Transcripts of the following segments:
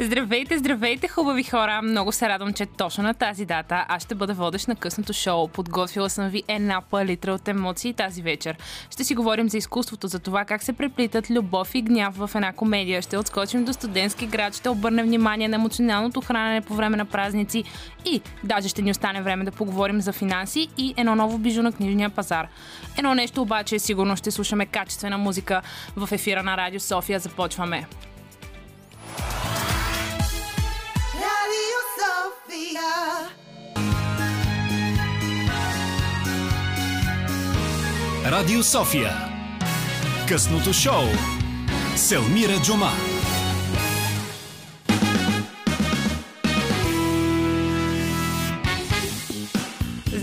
Здравейте, здравейте, хубави хора! Много се радвам, че точно на тази дата аз ще бъда водещ на късното шоу. Подготвила съм ви една палитра от емоции тази вечер. Ще си говорим за изкуството, за това как се преплитат любов и гняв в една комедия. Ще отскочим до студентски град, ще обърнем внимание на емоционалното хранене по време на празници и даже ще ни остане време да поговорим за финанси и едно ново бижу на книжния пазар. Едно нещо обаче сигурно ще слушаме качествена музика в ефира на Радио София. Започваме. Sofia. Радио София. Късното шоу. Селмира Джума.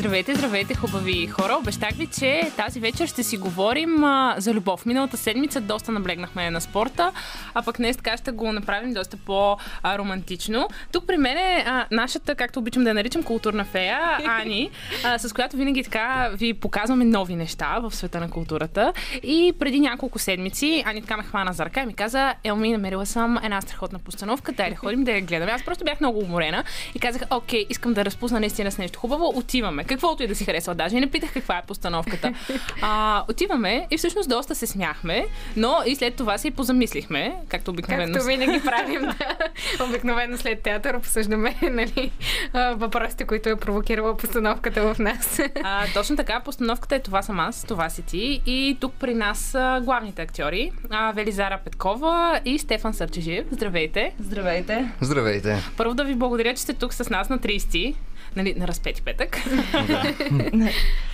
Здравейте, здравейте, хубави хора. Обещах ви, че тази вечер ще си говорим а, за любов. Миналата седмица доста наблегнахме на спорта, а пък днес така ще го направим доста по-романтично. Тук при мен е а, нашата, както обичам да я наричам, културна фея, Ани, а, с която винаги така ви показваме нови неща в света на културата. И преди няколко седмици Ани така ме хвана за ръка и ми каза, Елми, намерила съм една страхотна постановка, дай да ходим да я гледаме. Аз просто бях много уморена и казах, окей, искам да разпусна наистина с нещо хубаво, отиваме. Каквото и да си харесва. Даже и не питах каква е постановката. А, отиваме и всъщност доста се смяхме, но и след това се и позамислихме, както обикновено. Както винаги правим, да. Обикновено след театър обсъждаме нали, въпросите, които е провокирала постановката в нас. А, точно така, постановката е Това съм аз, това си ти. И тук при нас са главните актьори а, Велизара Петкова и Стефан Сърчежиев. Здравейте! Здравейте. Здравейте. Първо да ви благодаря, че сте тук с нас на 30 нали, на разпети петък.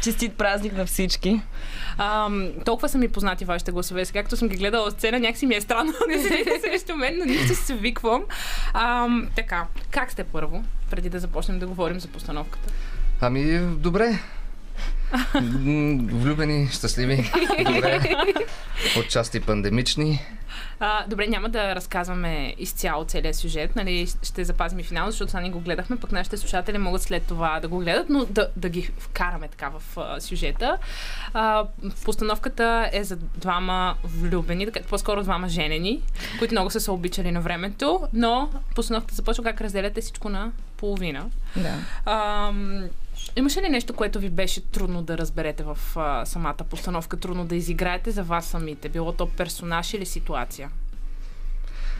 Честит празник на всички. Ам, толкова са ми познати вашите гласове. Сега, както съм ги гледала от сцена, някакси ми е странно да седите срещу мен, но нищо се виквам. Ам, така, как сте първо, преди да започнем да говорим за постановката? Ами, добре. Влюбени, щастливи, добре. Отчасти пандемични. А, добре, няма да разказваме изцяло целият сюжет, нали, ще запазим и финал, защото сега ни го гледахме, пък нашите слушатели могат след това да го гледат, но да, да ги вкараме така в а, сюжета. А, постановката е за двама влюбени, така, по-скоро двама женени, които много са се обичали на времето, но постановката започва как разделяте всичко на половина. Да. Ам, имаше ли нещо, което ви беше трудно да разберете в а, самата постановка, трудно да изиграете за вас самите? Било то персонаж или ситуация?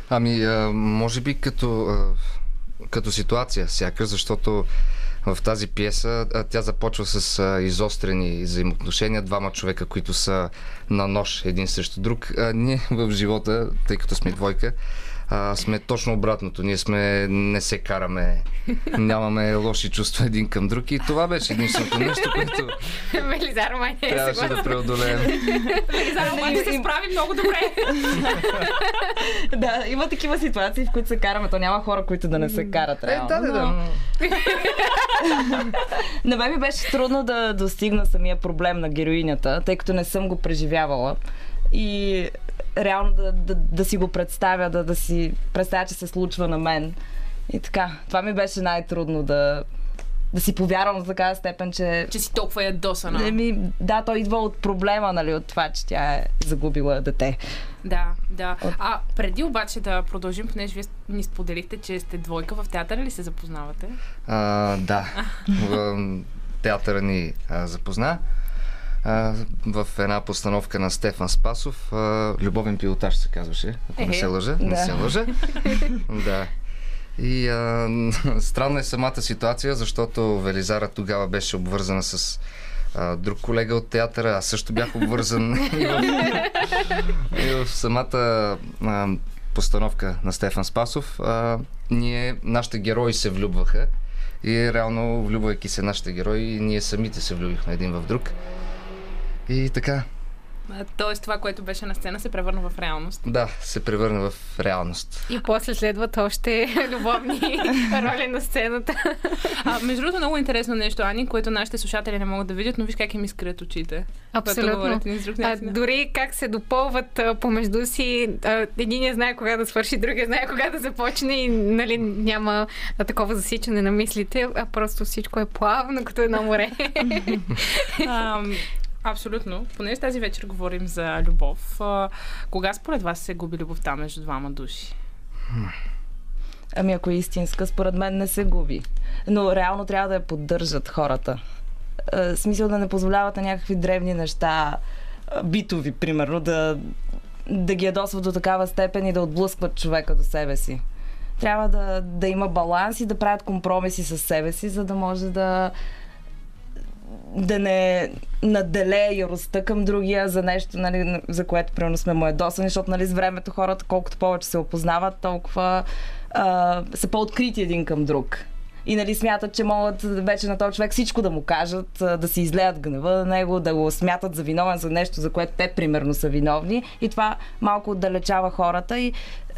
Ами, а, може би като, а, като ситуация, сякаш, защото в тази пиеса тя започва с изострени взаимоотношения, двама човека, които са на нож един срещу друг. А, ние в живота, тъй като сме двойка, а, сме точно обратното. Ние сме, не се караме, нямаме лоши чувства един към друг и това беше единственото нещо, което Велизар май не е трябваше да преодолеем. Велизара обаче се справи много добре. да, има такива ситуации, в които се караме. То няма хора, които да не се карат. Е, Реално, да, да, да. но- На мен ми беше трудно да достигна самия проблем на героинята, тъй като не съм го преживявала. И реално да, да, да си го представя, да, да си представя, че се случва на мен. И така, това ми беше най-трудно да, да си повярвам в такава степен, че че си толкова ядосана. Еми, да, той идва от проблема, нали, от това, че тя е загубила дете. Да, да. А преди обаче да продължим, понеже вие ни споделихте, че сте двойка в театъра ли се запознавате? А, да, в театъра ни а, запозна. А, в една постановка на Стефан Спасов. А, Любовен пилотаж се казваше, ако не се лъжа. Не се лъжа. да. И а, странна е самата ситуация, защото Велизара тогава беше обвързана с а, друг колега от театъра. Аз също бях обвързан и в, и в самата а, постановка на Стефан Спасов. А, ние, нашите герои се влюбваха и реално, влюбвайки се нашите герои, ние самите се влюбихме един в друг. И така, А, Тоест това, което беше на сцена, се превърна в реалност. да, се превърна в реалност. И после следват още любовни роли на сцената. А, между другото, много интересно нещо, Ани, което нашите слушатели не могат да видят, но виж как им изкрият очите. Абсолютно. един А, дори как се допълват а, помежду си. А, единия знае кога да свърши, другия знае кога да започне и нали, няма а, такова засичане на мислите, а просто всичко е плавно, като едно море. Ам, Абсолютно. Понеже тази вечер говорим за любов, а, кога според вас се губи любовта между двама души? Ами ако е истинска, според мен не се губи. Но реално трябва да я поддържат хората. Е, смисъл да не позволяват на някакви древни неща, битови, примерно, да, да ги ядосват до такава степен и да отблъскват човека до себе си. Трябва да, да има баланс и да правят компромиси с себе си, за да може да да не наделее яростта към другия за нещо, нали, за което примерно сме му ядосани, защото нали, с времето хората колкото повече се опознават, толкова а, са по-открити един към друг. И нали смятат, че могат вече на този човек всичко да му кажат, да си излеят гнева на него, да го смятат за виновен за нещо, за което те примерно са виновни. И това малко отдалечава хората и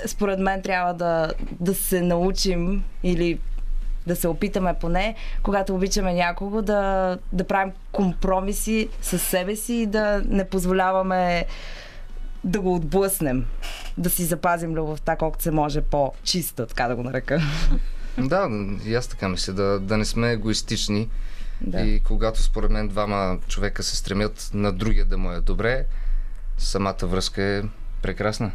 според мен трябва да, да се научим или да се опитаме поне, когато обичаме някого, да, да правим компромиси с себе си и да не позволяваме да го отблъснем. Да си запазим любовта колкото се може по-чиста, така да го нарека. Да, и аз така мисля, да, да не сме егоистични. Да. И когато според мен двама човека се стремят на другия да му е добре, самата връзка е прекрасна.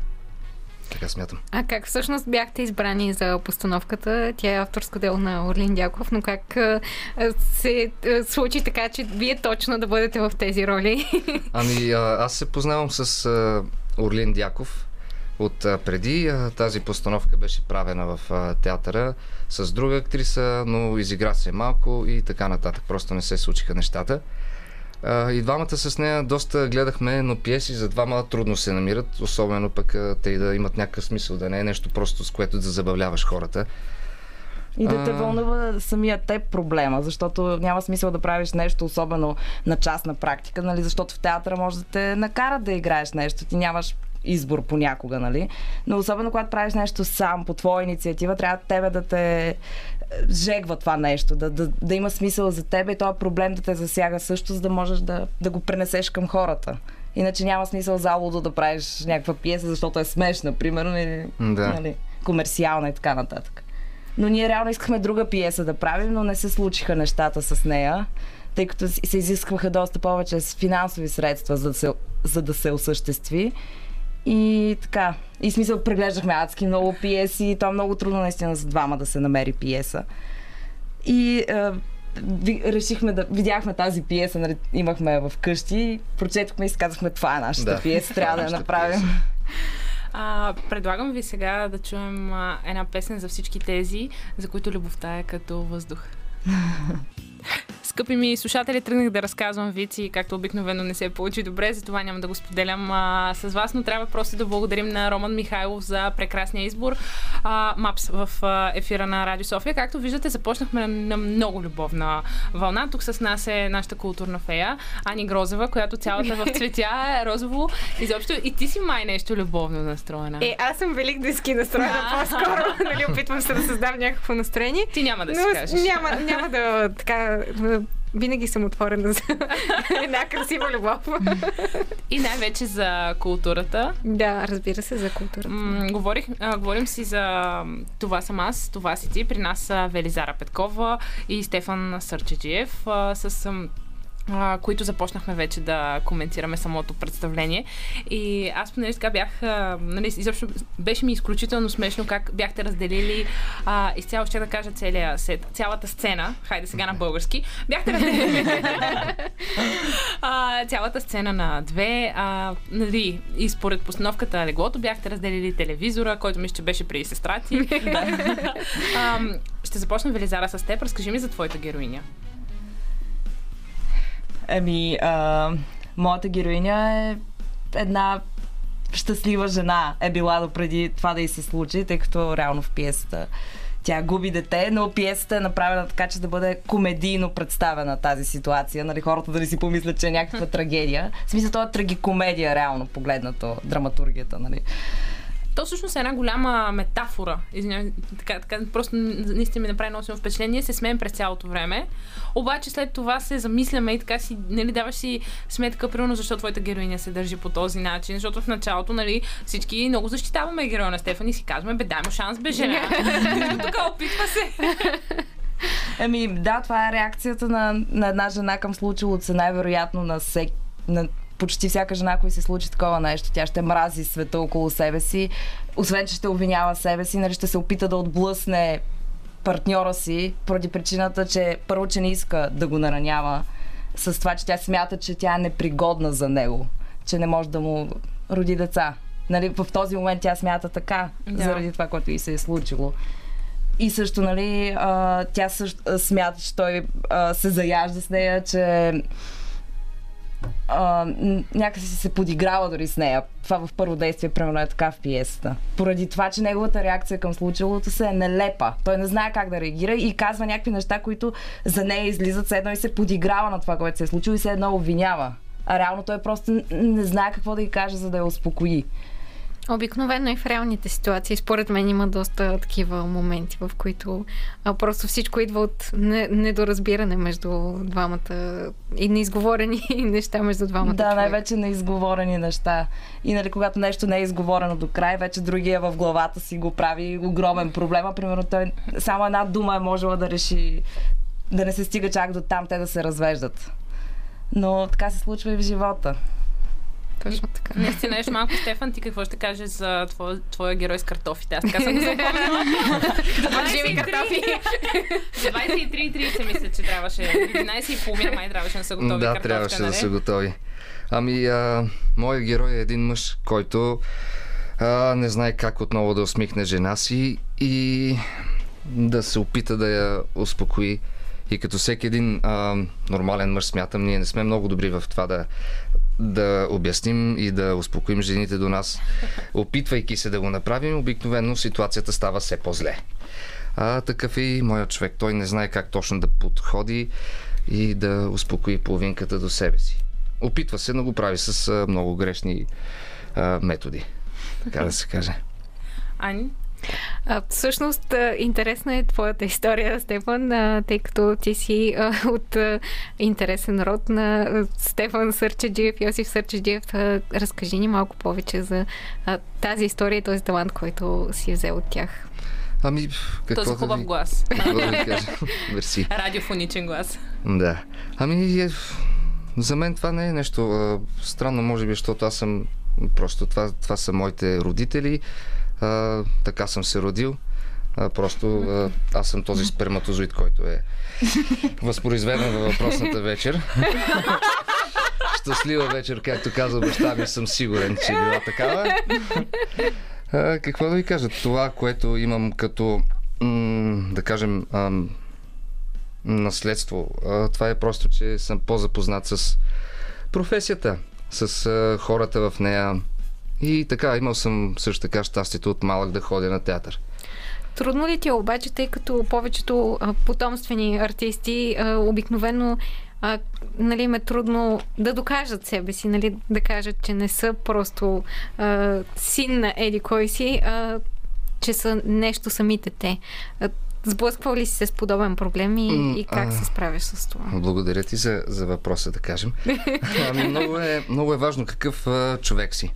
Така смятам. А как всъщност бяхте избрани за постановката? Тя е авторско дело на Орлин Дяков, но как се случи така, че вие точно да бъдете в тези роли? Ами, аз се познавам с Орлин Дяков от преди. Тази постановка беше правена в театъра с друга актриса, но изигра се малко и така нататък. Просто не се случиха нещата. И двамата с нея доста гледахме, но пиеси за двама трудно се намират, особено пък те да имат някакъв смисъл, да не е нещо просто с което да забавляваш хората. И да те вълнува самия теб проблема, защото няма смисъл да правиш нещо, особено на частна практика, нали? защото в театъра може да те накарат да играеш нещо. Ти нямаш избор понякога, нали? Но особено когато правиш нещо сам, по твоя инициатива, трябва тебе да те жегва това нещо, да, да, да има смисъл за тебе и този проблем да те засяга също, за да можеш да, да го пренесеш към хората. Иначе няма смисъл за Лудо да правиш някаква пиеса, защото е смешна, примерно, или Да. нали, комерциална и така нататък. Но ние реално искахме друга пиеса да правим, но не се случиха нещата с нея, тъй като се изискваха доста повече с финансови средства, за да се, за да се осъществи. И така. И смисъл, преглеждахме адски много пиеси. и То е много трудно наистина за двама да се намери пиеса. И е, ви- решихме да... Видяхме тази пиеса, нали, имахме я в къщи, прочетохме и си казахме, това е нашата Да, пиеса, трябва да я направим. пиеса. А, предлагам ви сега да чуем а, една песен за всички тези, за които любовта е като въздух. Скъпи ми слушатели, тръгнах да разказвам вици, както обикновено не се получи добре, затова няма да го споделям а, с вас, но трябва просто да благодарим на Роман Михайлов за прекрасния избор. А, Мапс в а, ефира на Радио София. Както виждате, започнахме на, много любовна вълна. Тук с нас е нашата културна фея, Ани Грозева, която цялата в цветя е розово. Изобщо и ти си май нещо любовно настроена. Е, аз съм великденски настроена по-скоро. нали, опитвам се да създам някакво настроение. Ти няма да си Но кажеш. няма, няма да така. Винаги съм отворена за една красива любов. И най-вече за културата. да, разбира се, за културата. М- говорих, а, говорим си за това съм аз, това си ти. При нас са Велизара Петкова и Стефан Сърчеджиев с а, които започнахме вече да коментираме самото представление. И аз понеже така бях, а, нали, изобщо беше ми изключително смешно как бяхте разделили а, изцяло ще да кажа целия сет, цялата сцена, хайде сега на български, бяхте разделили а, цялата сцена на две, а, нали, и според постановката леглото бяхте разделили телевизора, който мисля, че беше при сестра ти. а, ще започна Велизара с теб. Разкажи ми за твоята героиня. Ами, а, моята героиня е една щастлива жена е била допреди това да й се случи, тъй като реално в пиесата тя губи дете, но пиесата е направена така, че да бъде комедийно представена тази ситуация. Нали, хората да не си помислят, че е някаква трагедия. В смисъл, това е трагикомедия, реално погледнато, драматургията. Нали. То всъщност е една голяма метафора. Извинявай, така, така, просто наистина ми направи много впечатление. Ние се смеем през цялото време, обаче след това се замисляме и така си, нали, даваш си сметка, примерно, защо твоята героиня се държи по този начин. Защото в началото, нали, всички много защитаваме героя на Стефан и си казваме, бе, дай му шанс, бе, жена. Тук опитва се. Еми, да, това е реакцията на, на една жена към случилото се най-вероятно на, сек, на почти всяка жена, ако се случи такова нещо, тя ще мрази света около себе си. Освен, че ще обвинява себе си, нали, ще се опита да отблъсне партньора си, поради причината, че първо, че не иска да го наранява, с това, че тя смята, че тя е непригодна за него, че не може да му роди деца. Нали, в този момент тя смята така, Да. да. заради това, което и се е случило. И също, нали, а, тя също а, смята, че той а, се заяжда с нея, че а, някакси се подиграва дори с нея. Това в първо действие, примерно е така в пиесата. Поради това, че неговата реакция към случилото се е нелепа. Той не знае как да реагира и казва някакви неща, които за нея излизат все едно и се подиграва на това, което се е случило и се едно обвинява. А реално той просто не знае какво да й каже, за да я успокои. Обикновено и в реалните ситуации, според мен има доста такива моменти, в които а, просто всичко идва от не, недоразбиране между двамата и неизговорени неща между двамата. Да, най-вече неизговорени неща. И нали, когато нещо не е изговорено до край, вече другия в главата си го прави огромен проблем. Примерно той само една дума е можела да реши да не се стига чак до там те да се развеждат. Но така се случва и в живота. Точно така. Наистина, еш малко, Стефан, ти какво ще кажеш за твоя, твоя герой с картофите? Аз така съм го запомнила. Живи картофи. За 23.30 мисля, че трябваше. 11.30 май трябваше да са готови да, трябваше нали? да са готови. Ами, а, моят герой е един мъж, който а, не знае как отново да усмихне жена си и да се опита да я успокои. И като всеки един а, нормален мъж, смятам, ние не сме много добри в това да, да обясним и да успокоим жените до нас. Опитвайки се да го направим, обикновено ситуацията става все по-зле. А такъв е и моят човек. Той не знае как точно да подходи и да успокои половинката до себе си. Опитва се, но го прави с много грешни а, методи. Така да се каже. Ани? А, всъщност, интересна е твоята история, Стефан, а, тъй като ти си а, от а, интересен род на Стефан Сърчеджиев, Йосиф Сърчеджиев. А, разкажи ни малко повече за а, тази история и този талант, който си е взел от тях. Ами, какво Този да хубав ви, глас. какво да ви кажа? Мерси. Радиофоничен глас. Да. Ами, е, за мен това не е нещо а, странно, може би, защото аз съм просто това, това са моите родители. А, така съм се родил. А, просто а, аз съм този сперматозоид, който е възпроизведен във въпросната вечер. Щастлива вечер, както каза баща ми, съм сигурен, че е била такава. А, какво да ви кажа? Това, което имам като, м- да кажем, ам, наследство. А, Това е просто, че съм по-запознат с професията, с а, хората в нея. И така, имал съм също така щастието от малък да ходя на театър. Трудно ли ти е обаче, тъй като повечето потомствени артисти обикновено а, нали, им е трудно да докажат себе си, нали, да кажат, че не са просто а, син на Еди кой си, а, че са нещо самите те. Сблъсквал ли си се с подобен проблем и, и как а. се справяш с това? Благодаря ти за, за въпроса, да кажем. Ами, много, е, много е важно какъв а, човек си.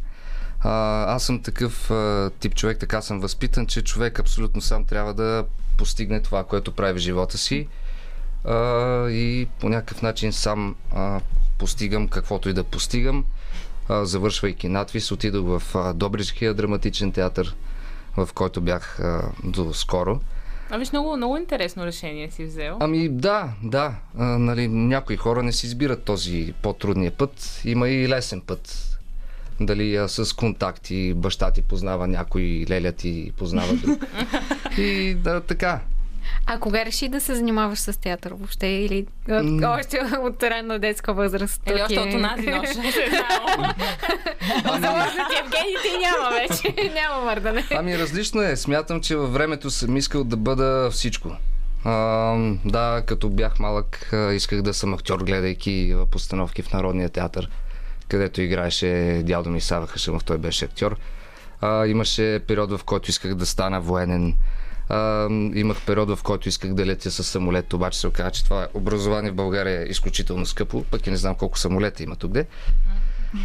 А, аз съм такъв а, тип човек, така съм възпитан, че човек абсолютно сам трябва да постигне това, което прави в живота си. А, и по някакъв начин сам а, постигам каквото и да постигам. А, завършвайки надвис, отидох в а, Добричкия драматичен театър, в който бях а, до скоро. А виж, много, много интересно решение си взел. Ами да, да. А, нали, някои хора не си избират този по-трудния път. Има и лесен път. Дали а, с контакти, баща ти познава някой, леля ти познава друг. И да, така. А кога реши да се занимаваш с театър въобще? Или М. още от ранна детска възраст? Или още от онази нощ. знам. Заложат Евгений ти няма вече. няма мърдане. Ами различно е. Смятам, че във времето съм искал да бъда всичко. А, да, като бях малък, исках да съм актьор, гледайки постановки в Народния театър, където играеше дядо ми Сава Хашимов, той беше актьор. А, имаше период, в който исках да стана военен. А, имах период, в който исках да летя с самолет, обаче се оказа, че това образование в България е изключително скъпо, пък и не знам колко самолета има тук де.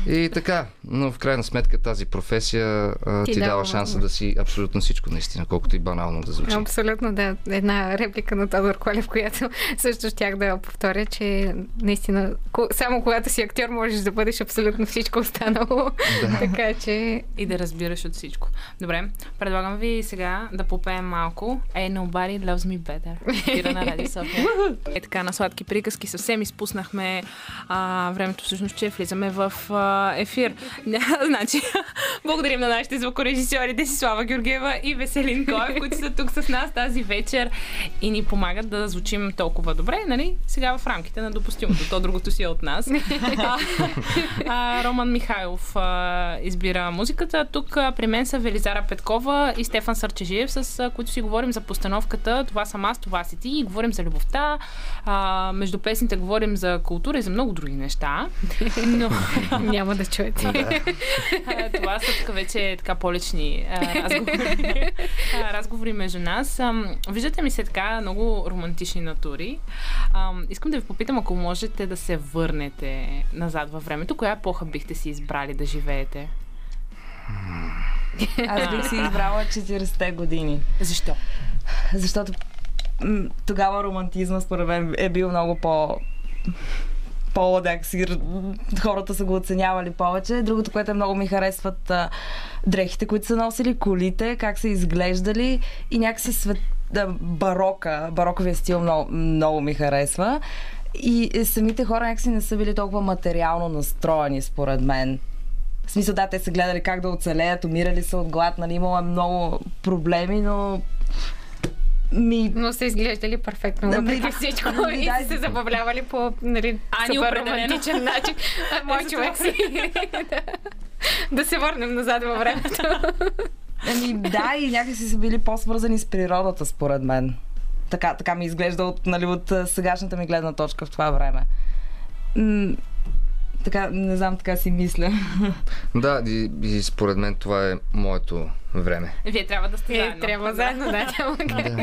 И така, но в крайна сметка тази професия а, Ти ти, дава дава шанса да си абсолютно всичко, наистина, колкото и банално да звучи. Абсолютно, да. Една реплика на Тодор Колев, която също щях да повторя, че наистина само когато си актьор можеш да бъдеш абсолютно всичко останало. така че И да разбираш от всичко. Добре, предлагам ви сега да попеем малко Hey, Nobody Loves Me Better. На София. Е така, на сладки приказки съвсем изпуснахме а, времето всъщност, че влизаме в ефир. Значи, благодарим на нашите звукорежисьори Десислава Георгиева и Веселин Коев, които са тук с нас тази вечер и ни помагат да звучим толкова добре, нали? Сега в рамките на допустимото. То другото си е от нас. А, Роман Михайлов а, избира музиката. Тук а, при мен са Велизара Петкова и Стефан Сърчежиев, с а, които си говорим за постановката Това съм аз, това си ти. И говорим за любовта. А, между песните говорим за култура и за много други неща. Но няма да чуете. а, това са тук вече така по-лични а, разговори, а, разговори между нас. Ам, виждате ми се така много романтични натури. Ам, искам да ви попитам, ако можете да се върнете назад във времето, коя епоха бихте си избрали да живеете? Аз бих си избрала 40-те години. Защо? Защото тогава романтизма според мен е бил много по по някакси хората са го оценявали повече. Другото, което много ми харесват а, дрехите, които са носили, колите, как са изглеждали и някакси свет, да, барока, бароковия стил много, много ми харесва. И е, самите хора някакси не са били толкова материално настроени, според мен. В смисъл, да, те са гледали как да оцелеят, умирали са от глад, нали, имало е много проблеми, но ми Но са изглеждали перфектно, въпреки да. всичко. Да, И да, се забавлявали по нали, Ани супер определено. романтичен начин. А, Мой човек си. Да. Да се върнем назад във времето. Ами да, и някакси са били по-свързани с природата, според мен. Така, така ми изглежда от, нали, от а, сегашната ми гледна точка в това време. Така, не знам, така си мисля. Да, и, и според мен това е моето време. Вие трябва да сте Е, заедно. трябва заедно, да, няма как.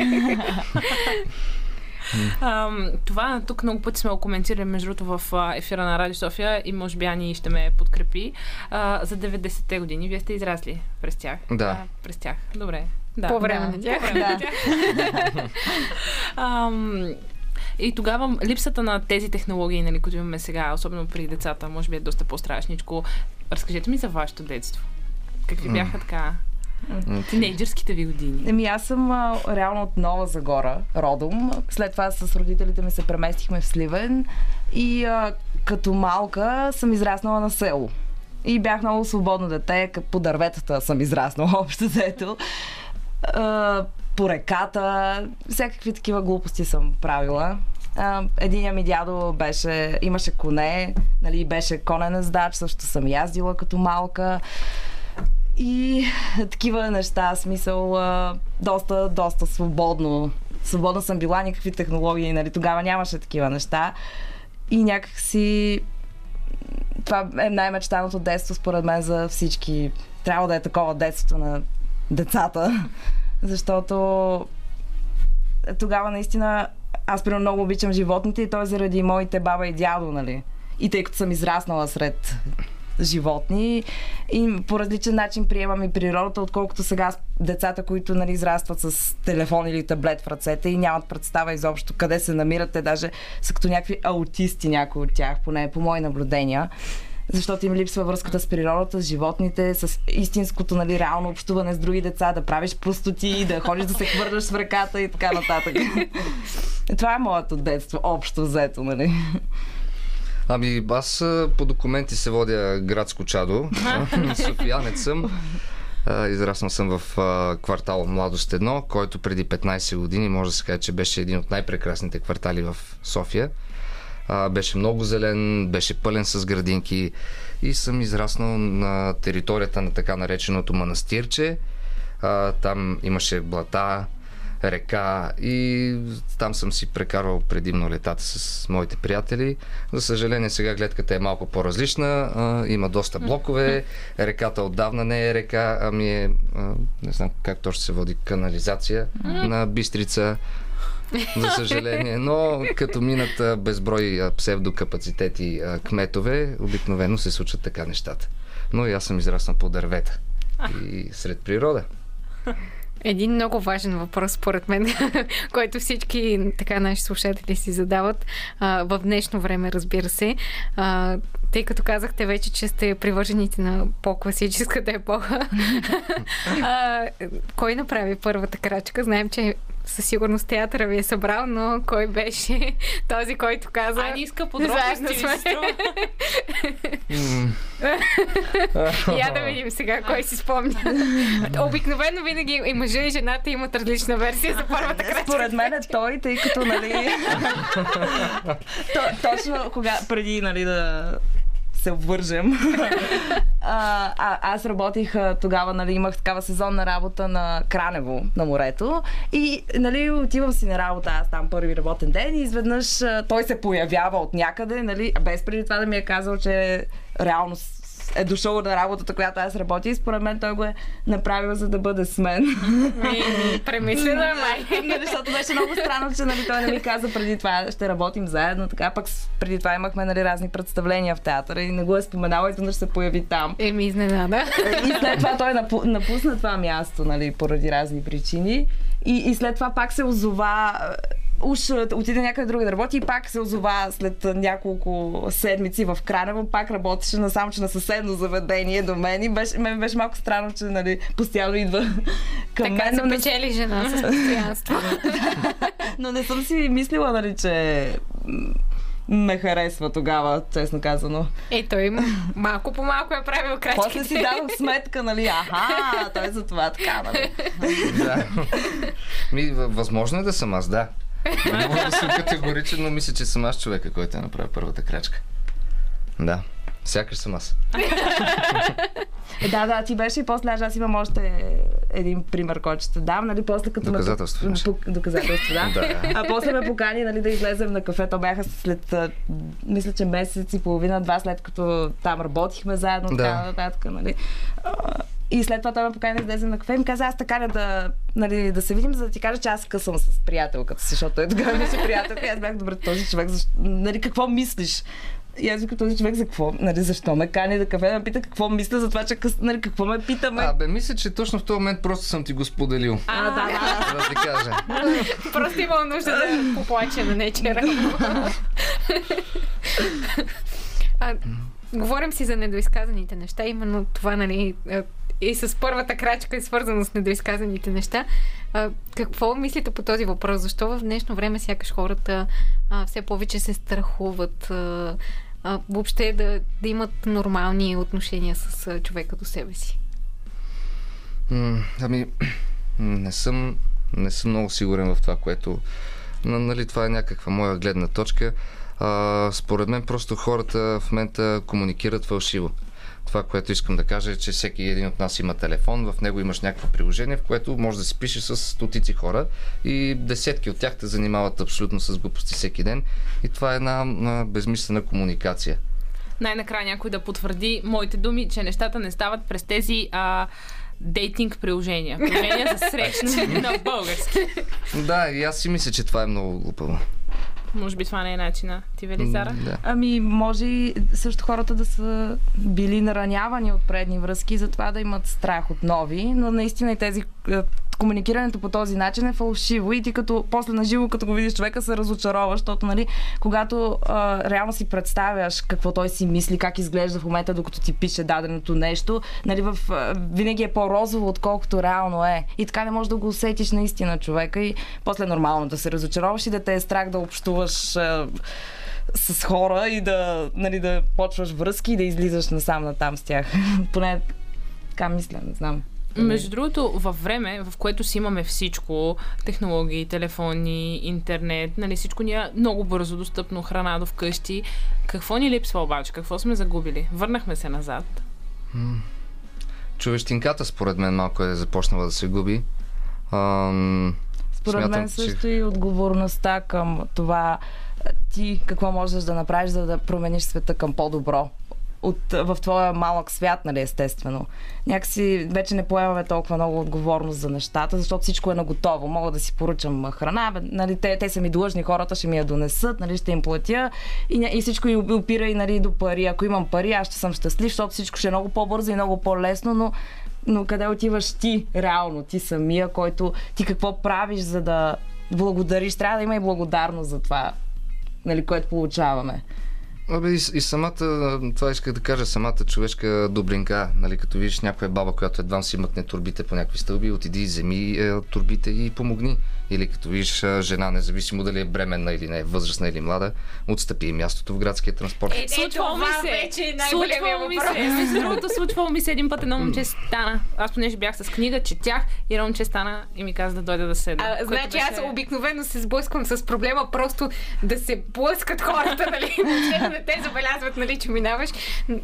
Това тук много пъти сме го коментирали, между другото, в ефира на Радио София и може би Ани ще ме подкрепи. А, за 90-те години вие сте израсли през тях. Да. А, през тях. Добре. Да. По време Да. на тях. По време на тях. Ам, и тогава липсата на тези технологии, нали, които имаме сега, особено при децата, може би е доста по-страшничко. Разкажете ми за вашето детство. Какви М. бяха така тинейджърските ви години? Еми, аз съм а, реално от Нова Загора, родом. След това с родителите ми се преместихме в Сливен и а, като малка съм израснала на село. И бях много свободно дете, по дърветата съм израснала общо взето. По реката, всякакви такива глупости съм правила. Единия ми дядо беше, имаше коне, нали, беше конен ездач, също съм яздила като малка. И такива неща, смисъл, доста, доста свободно. Свободна съм била, никакви технологии, нали, тогава нямаше такива неща. И някакси това е най-мечтаното детство, според мен, за всички. Трябва да е такова детството на децата, защото тогава наистина аз примерно много обичам животните и той заради моите баба и дядо, нали? И тъй като съм израснала сред животни и по различен начин приемам и природата, отколкото сега децата, които нали, израстват с телефон или таблет в ръцете и нямат представа изобщо къде се намират. Те даже са като някакви аутисти някои от тях, поне по мои наблюдения защото им липсва връзката с природата, с животните, с истинското, нали, реално общуване с други деца, да правиш простоти, да ходиш да се хвърляш с ръката и така нататък. Това е моето детство, общо взето, нали. Ами аз по документи се водя градско чадо. Софиянец съм. Израснал съм в квартал Младост 1, който преди 15 години може да се каже, че беше един от най-прекрасните квартали в София. А, беше много зелен, беше пълен с градинки и съм израснал на територията на така нареченото манастирче. А, там имаше блата, река и там съм си прекарвал предимно летата с моите приятели. За съжаление сега гледката е малко по-различна. А, има доста блокове. Реката отдавна не е река, ами е, а, не знам как точно се води, канализация на Бистрица. За съжаление. Но като минат безброй псевдокапацитети кметове, обикновено се случват така нещата. Но и аз съм израснал по дървета и сред природа. Един много важен въпрос, според мен, който всички така наши слушатели си задават а, в днешно време, разбира се. А, тъй като казахте вече, че сте привържените на по-класическата епоха. а, кой направи първата крачка? Знаем, че със сигурност театъра ви е събрал, но кой беше този, който каза... А, не иска подробности, сме. Я да видим сега кой си спомня. Обикновено винаги и мъжа и жената имат различна версия за първата крачка. Според мен е той, тъй като, нали... То, точно кога, преди, нали, да се обвържем. а, а, аз работих тогава, нали, имах такава сезонна работа на Кранево, на морето. И, нали, отивам си на работа, аз там първи работен ден и изведнъж той се появява от някъде, нали, без преди това да ми е казал, че реално е дошъл на работата, която аз работя и според мен той го е направил за да бъде с мен. Ми, премислено е май. Нали, защото беше много странно, че нали, той не ми каза преди това ще работим заедно. Така пък преди това имахме нали, разни представления в театъра и не го е споменала, изведнъж се появи там. Еми, изненада. И след това той напу- напусна това място, нали, поради разни причини. И, и след това пак се озова уж отиде някъде друга да работи и пак се озова след няколко седмици в Кранево, пак работеше на само, че на съседно заведение до мен и беше, мен беше малко странно, че нали, постоянно идва към Така мен. не печели жена с постоянство. но не съм си мислила, нали, че ме харесва тогава, честно казано. Е, той м- малко по малко е правил крачките. После си давам сметка, нали, аха, той за това така, нали. Да. Ми, въ- възможно е да съм аз, да. Не мога да съм категоричен, но мисля, че съм аз човека, който е направил първата крачка. Да. Сякаш съм аз. Е, да, да, ти беше и после, аз- аз имам още един пример, който ще дам, нали, после като... ме- Доказателство имаш. Пок- Доказателство, да. Да. А после ме покани нали, да излезем на кафе. То бяха след, мисля, че месец и половина, два след като там работихме заедно, Да. така нататък. Нали. И след това той ме покани да излезем на кафе и ми каза, аз така да, нали, да се видим, за да ти кажа, че аз късам с приятелката си, защото той тогава беше приятелка и аз бях добре този човек, защо, нали, какво мислиш? И аз викам този човек за какво? Нали, защо ме кани да кафе да ме пита какво мисля за това, че къс... нали, какво ме питаме? А, бе, мисля, че точно в този момент просто съм ти го споделил. А, да, да. Да ти кажа. Просто имал нужда да поплаче на нечия работа. А, Говорим си за недоизказаните неща, именно това, нали, е, и с първата крачка е свързано с недоизказаните неща. А, какво мислите по този въпрос? Защо в днешно време сякаш хората а, все повече се страхуват а, а, въобще да, да имат нормални отношения с а, човека до себе си? Ами, не съм, не съм много сигурен в това, което... Нали, това е някаква моя гледна точка. А, според мен просто хората в момента комуникират фалшиво. Това, което искам да кажа е, че всеки един от нас има телефон, в него имаш някакво приложение, в което може да си пишеш с стотици хора и десетки от тях те занимават абсолютно с глупости всеки ден. И това е една безмислена комуникация. Най-накрая някой да потвърди моите думи, че нещата не стават през тези а, дейтинг приложения. Приложения за срещане на български. Да, и аз си мисля, че това е много глупаво. Може би това не е начина. Ти, Велизара? Да. Ами, може и също хората да са били наранявани от предни връзки, затова да имат страх от нови, но наистина и тези е, комуникирането по този начин е фалшиво и ти като после на живо, като го видиш човека, се разочароваш, защото, нали, когато а, реално си представяш какво той си мисли, как изглежда в момента, докато ти пише даденото нещо, нали, в, а, винаги е по-розово, отколкото реално е. И така не можеш да го усетиш наистина човека и после е нормално да се разочароваш и да те е страх да общуваш а, с хора и да, нали, да почваш връзки и да излизаш насам натам с тях. Поне така мисля, не знам. Между другото, във време, в което си имаме всичко, технологии, телефони, интернет, нали, всичко ни е много бързо достъпно, храна до вкъщи. Какво ни липсва обаче? Какво сме загубили? Върнахме се назад. Човещинката, според мен, малко е започнала да се губи. Ам, Според смятам, мен че- също и отговорността към това ти какво можеш да направиш, за да промениш света към по-добро. от, в твоя малък свят, нали, естествено. Някакси вече не поемаме толкова много отговорност за нещата, защото всичко е наготово. Мога да си поръчам храна, нали, те, те са ми длъжни, хората ще ми я донесат, нали, ще им платя и, и всичко и опира и нали, до пари. Ако имам пари, аз ще съм щастлив, защото всичко ще е много по-бързо и много по-лесно, но но къде отиваш ти, реално, ти самия, който ти какво правиш, за да благодариш. Трябва да има и благодарност за това, нали, което получаваме. Абе и, и самата, това исках да кажа, самата човешка добринка, нали, като видиш някоя баба, която едва си мъкне турбите по някакви стълби, отиди вземи е, турбите и помогни. Или като видиш жена, независимо дали е бременна или не, възрастна или млада, отстъпи мястото в градския транспорт. Е, Случвало ми това се. вече е най-големия Случвало ми се. Между другото, случвало ми се един път едно момче стана. Аз понеже бях с книга, четях и едно момче стана и ми каза да дойда да седна. А, значи аз беше- обикновено се сблъсквам с проблема просто да се блъскат хората, нали? Не те забелязват, нали, че минаваш.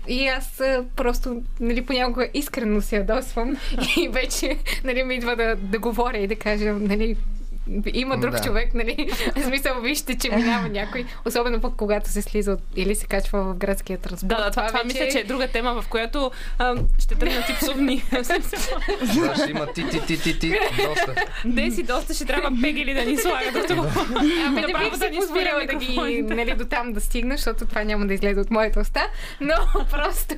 И аз просто, нали, понякога искрено се ядосвам и вече, нали, ми идва да, да говоря и да кажа, нали, има друг Да. човек, нали? В смисъл, вижте, че минава някой. Особено пък когато се слиза от, или се качва в градския транспорт. Да, да, това, това мисля, че е друга тема, в която а, ще тръгнат и псовни. Да, ще има ти, ти, ти, ти, ти, доста. Де си доста ще трябва пегели да ни слагат до това. Ами не Направо бих да си ни позволила да ги, нали, до там да стигна, защото това няма да излезе от моята уста, но просто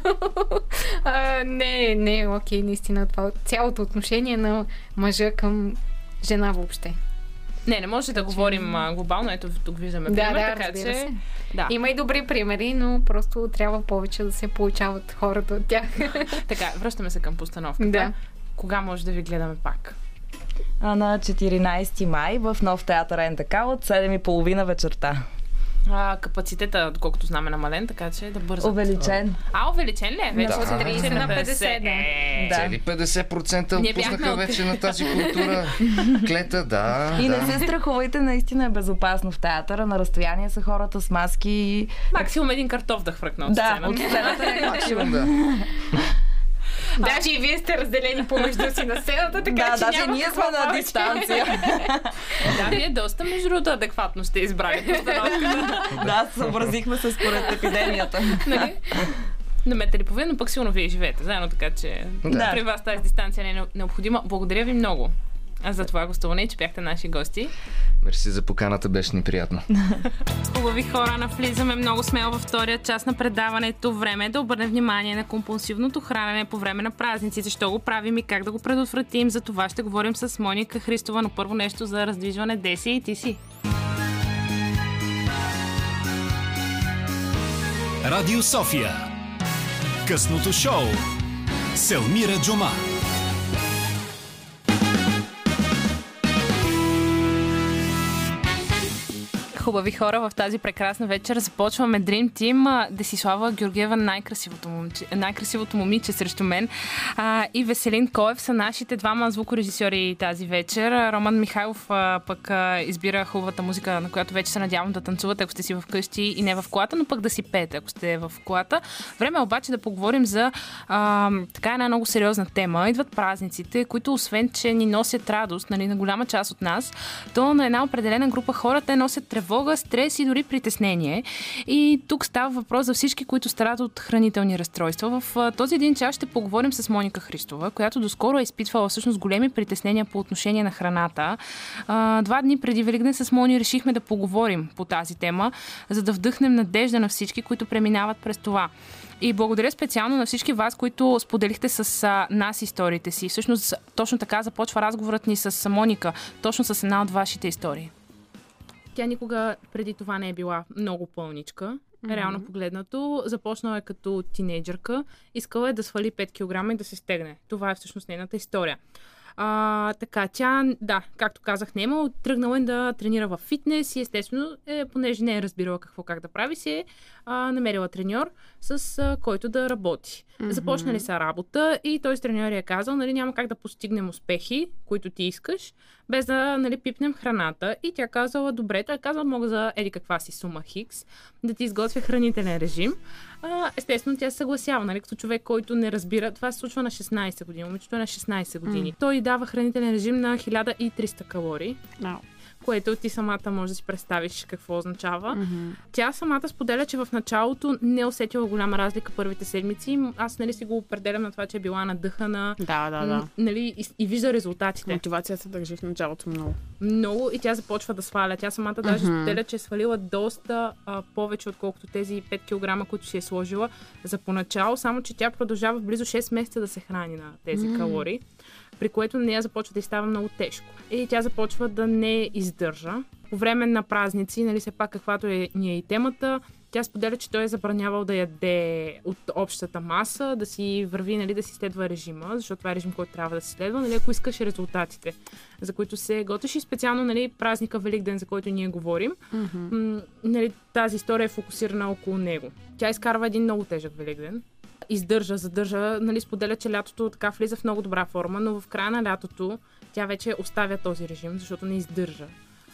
а, не, не е окей, наистина, това цялото отношение на мъжа към жена въобще. Не, не може да говорим а, глобално. Ето тук виждаме Да, пример, да, така че... се. Да. Има и добри примери, но просто трябва повече да се получават хората от тях. Така, връщаме се към постановката. Да. Кога може да ви гледаме пак? А на 14 май в нов театър НТК от 7.30 вечерта. А, капацитета, доколкото знам, е намален, така че да бързат. Увеличен. А, увеличен ли е? Вече Да. от 30 на 50. Да. Да. Цели 50% Ние отпуснаха от- вече на тази култура. Клета, да. И да. не се страхувайте, наистина е безопасно в театъра. На разстояние са хората с маски и... Максимум един картоф да хвъркна от Да, сцената. от сцената е Максимум, да. Даже и вие сте разделени помежду си на сцената, така Да, че даже няма ние сме на дистанция. Да, вие доста между другото адекватно сте избрали да, съобразихме се според епидемията. нали? На метър и половина, но пък силно вие живеете заедно, така че Да. при вас тази дистанция не е необходима. Благодаря ви много за това гостуване, че бяхте наши гости. Мерси за поканата, беше ни приятно. Хубави хора, навлизаме много смело във втория част на предаването. Време е да обърнем внимание на компулсивното хранене по време на празници. Защо го правим и как да го предотвратим? За това ще говорим с Моника Христова, но първо нещо за раздвижване. Деси и ти си. Радио София. Късното шоу. Селмира Джума. Хубави хора, в тази прекрасна вечер започваме Dream Team. Десислава Георгиева, най-красивото, момче, най-красивото момиче срещу мен. А, и Веселин Коев са нашите двама звукорежисьори тази вечер. Роман Михайлов а, пък а, избира хубавата музика, на която вече се надявам да танцувате, ако сте си вкъщи и не в колата, но пък да си пеете, ако сте в колата. Време е обаче да поговорим за а, така една много сериозна тема. Идват празниците, които освен, че ни носят радост нали, на голяма част от нас, то на една определена група хора те носят тревога, стрес и дори притеснение. И тук става въпрос за всички, които страдат от хранителни разстройства. В този един час ще поговорим с Моника Христова, която доскоро е изпитвала всъщност големи притеснения по отношение на храната. Два дни преди Великден с Мони решихме да поговорим по тази тема, за да вдъхнем надежда на всички, които преминават през това. И благодаря специално на всички вас, които споделихте с нас историите си. Всъщност, точно така започва разговорът ни с Моника, точно с една от вашите истории. Тя никога преди това не е била много пълничка. Mm-hmm. Реално погледнато, започнала е като тинейджърка, искала е да свали 5 кг и да се стегне. Това е всъщност нейната история. А, така, тя, да, както казах, не е тръгнала е да тренира в фитнес и естествено, е, понеже не е разбирала какво как да прави, си е а, намерила треньор, с а, който да работи. Mm-hmm. Започнали са работа и той с треньор е казал, нали, няма как да постигнем успехи, които ти искаш, без да нали, пипнем храната. И тя казала, добре, той е казал, мога за еди каква си сума хикс, да ти изготвя хранителен режим. а, естествено тя се съгласява, нали, като човек, който не разбира. Това се случва на 16 години. Момичето е на 16 години. Той дава хранителен режим на 1300 калории Ау. Което ти самата може да си представиш какво означава. Mm-hmm. Тя самата споделя, че в началото не е усетила голяма разлика първите седмици. Аз нали си го определям на това, че е била надъхана Да, да, да. нали, и, и вижда резултатите. Мотивацията държи в началото много. Много и тя започва да сваля. Тя самата даже споделя, че е свалила доста а, повече, отколкото тези 5 кг, които си е сложила за поначало, само че тя продължава близо 6 месеца да се храни на тези калории, при което на нея започва да й става много тежко. И тя започва да не издържа. По време на празници, нали все пак каквато е, ни е и темата, тя споделя, че той е забранявал да яде от общата маса, да си върви, нали, да си следва режима, защото това е режим, който трябва да се следва, нали, ако искаш резултатите, за които се готвиш и специално нали, празника Великден, за който ние говорим. М- нали, тази история е фокусирана около него. Тя изкарва един много тежък Великден. Издържа, задържа, нали, споделя, че лятото така влиза в много добра форма, но в края на лятото тя вече оставя този режим, защото не издържа.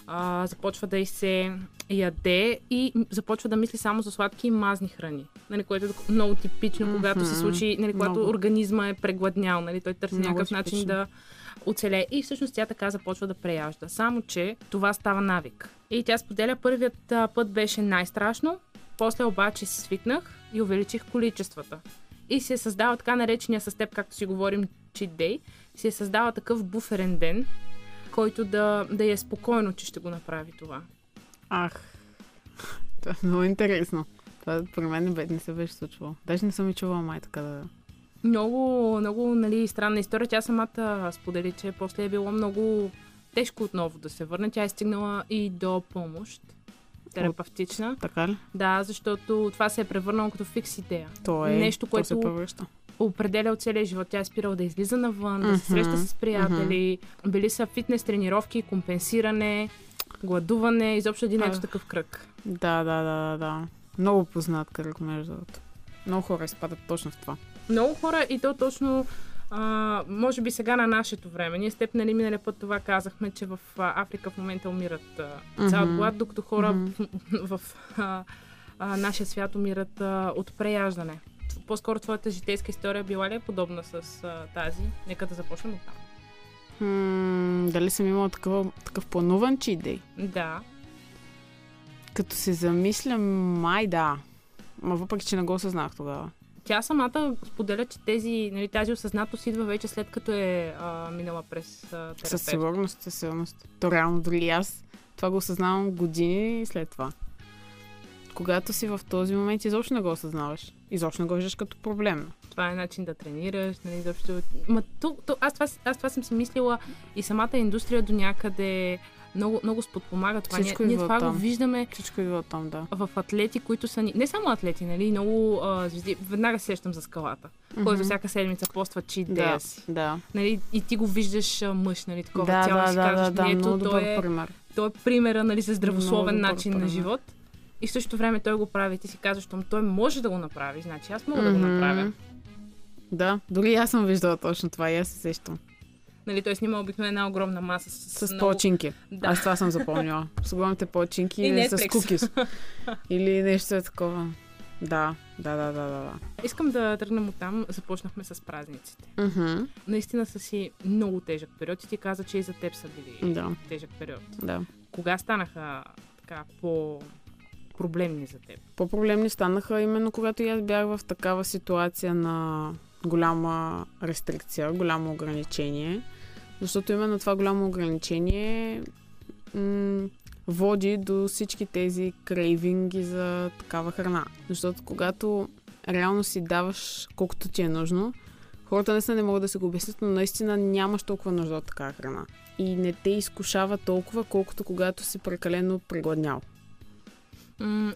А, започва да й се яде и започва да мисли само за сладки и мазни храни. Нали, което е много типично, когато се случи, нали, когато Много. организма е прегладнял, нали, той търси Много някакъв начин типично. да оцелее. И всъщност тя така започва да преяжда. Само, че това става навик. И тя споделя, първият път беше най-страшно, после обаче се свикнах и увеличих количествата. И се създава така наречения с теб, както си говорим, cheat day, се създава такъв буферен ден, който да, да е спокойно, че ще го направи това. Ах, това е много интересно. Това при мен не, бе, не се беше случвало. Даже не съм и чувала май така да... Много, много нали, странна история. Тя самата сподели, че после е било много тежко отново да се върне. Тя е стигнала и до помощ терапевтична. Така ли? Да, защото това се е превърнало като фикс идея. То е... Нещо, то което се превръща. определя от целия живот. Тя е спирала да излиза навън, да се среща с приятели. Били са фитнес тренировки, компенсиране, гладуване, изобщо един А. ето такъв кръг. Да, да, да, да, да. Много познат кръг, между другото. Много хора изпадат точно в това. Много хора и то точно а, може би сега на нашето време. Ние с теб, нали, миналия път това казахме, че в Африка в момента умират а, цял Мгм. глад, докато хора в, в а, а, нашия свят умират а, от преяждане. По-скоро твоята житейска история била ли е подобна с а, тази? Нека да започнем от там. М- дали съм имала такъв, такъв плануван cheat day? Да. Като се замисля, май да. Ма въпреки, че не го осъзнах тогава. Тя самата споделя, че тези, нали, тази осъзнатост идва вече след като е а, минала през а, терапевт. Със сигурност, със сигурност. То реално дори аз това го осъзнавам години след това. Когато си в този момент, изобщо не го осъзнаваш. Изобщо не го виждаш като проблем. Това е начин да тренираш, нали, изобщо. Ма, то, то, аз, това, аз това съм си мислила и самата индустрия до някъде много, много сподпомага това. Всичко ние, ние това го оттам. виждаме Всичко идва там, да. в атлети, които са ни... Не само атлети, нали, много а, звезди. Веднага се сещам за скалата, който всяка седмица поства чит Да, си. да. Нали, и ти го виждаш а, мъж, нали, такова Да, цяло да, си да, казваш, да, да, «Ми, ето, много той е, пример. той е примера нали, за здравословен Много начин на живот. И в същото време той го прави. Ти си казваш, щом той може да го направи, значи аз мога да го направя. Да, дори аз съм виждала точно това и аз се сещам. Нали, той снима обикновено една огромна маса с, С много... починки. Да. Аз това съм запомнила. С огромните починки И с кукис. Или нещо е такова. Да, да, да, да, да. Искам да тръгнем от там. Започнахме с празниците. Мгм. Наистина са си много тежък период и ти каза, че и за теб са били Да. тежък период. Да. Кога станаха така по проблемни за теб? По-проблемни станаха именно когато и аз бях в такава ситуация на голяма рестрикция, голямо ограничение. Защото именно това голямо ограничение м- води до всички тези крейвинги за такава храна. Защото когато реално си даваш колкото ти е нужно, хората наистина не могат да се го обяснят, но наистина нямаш толкова нужда от такава храна. И не те изкушава толкова, колкото когато си прекалено прегладнял.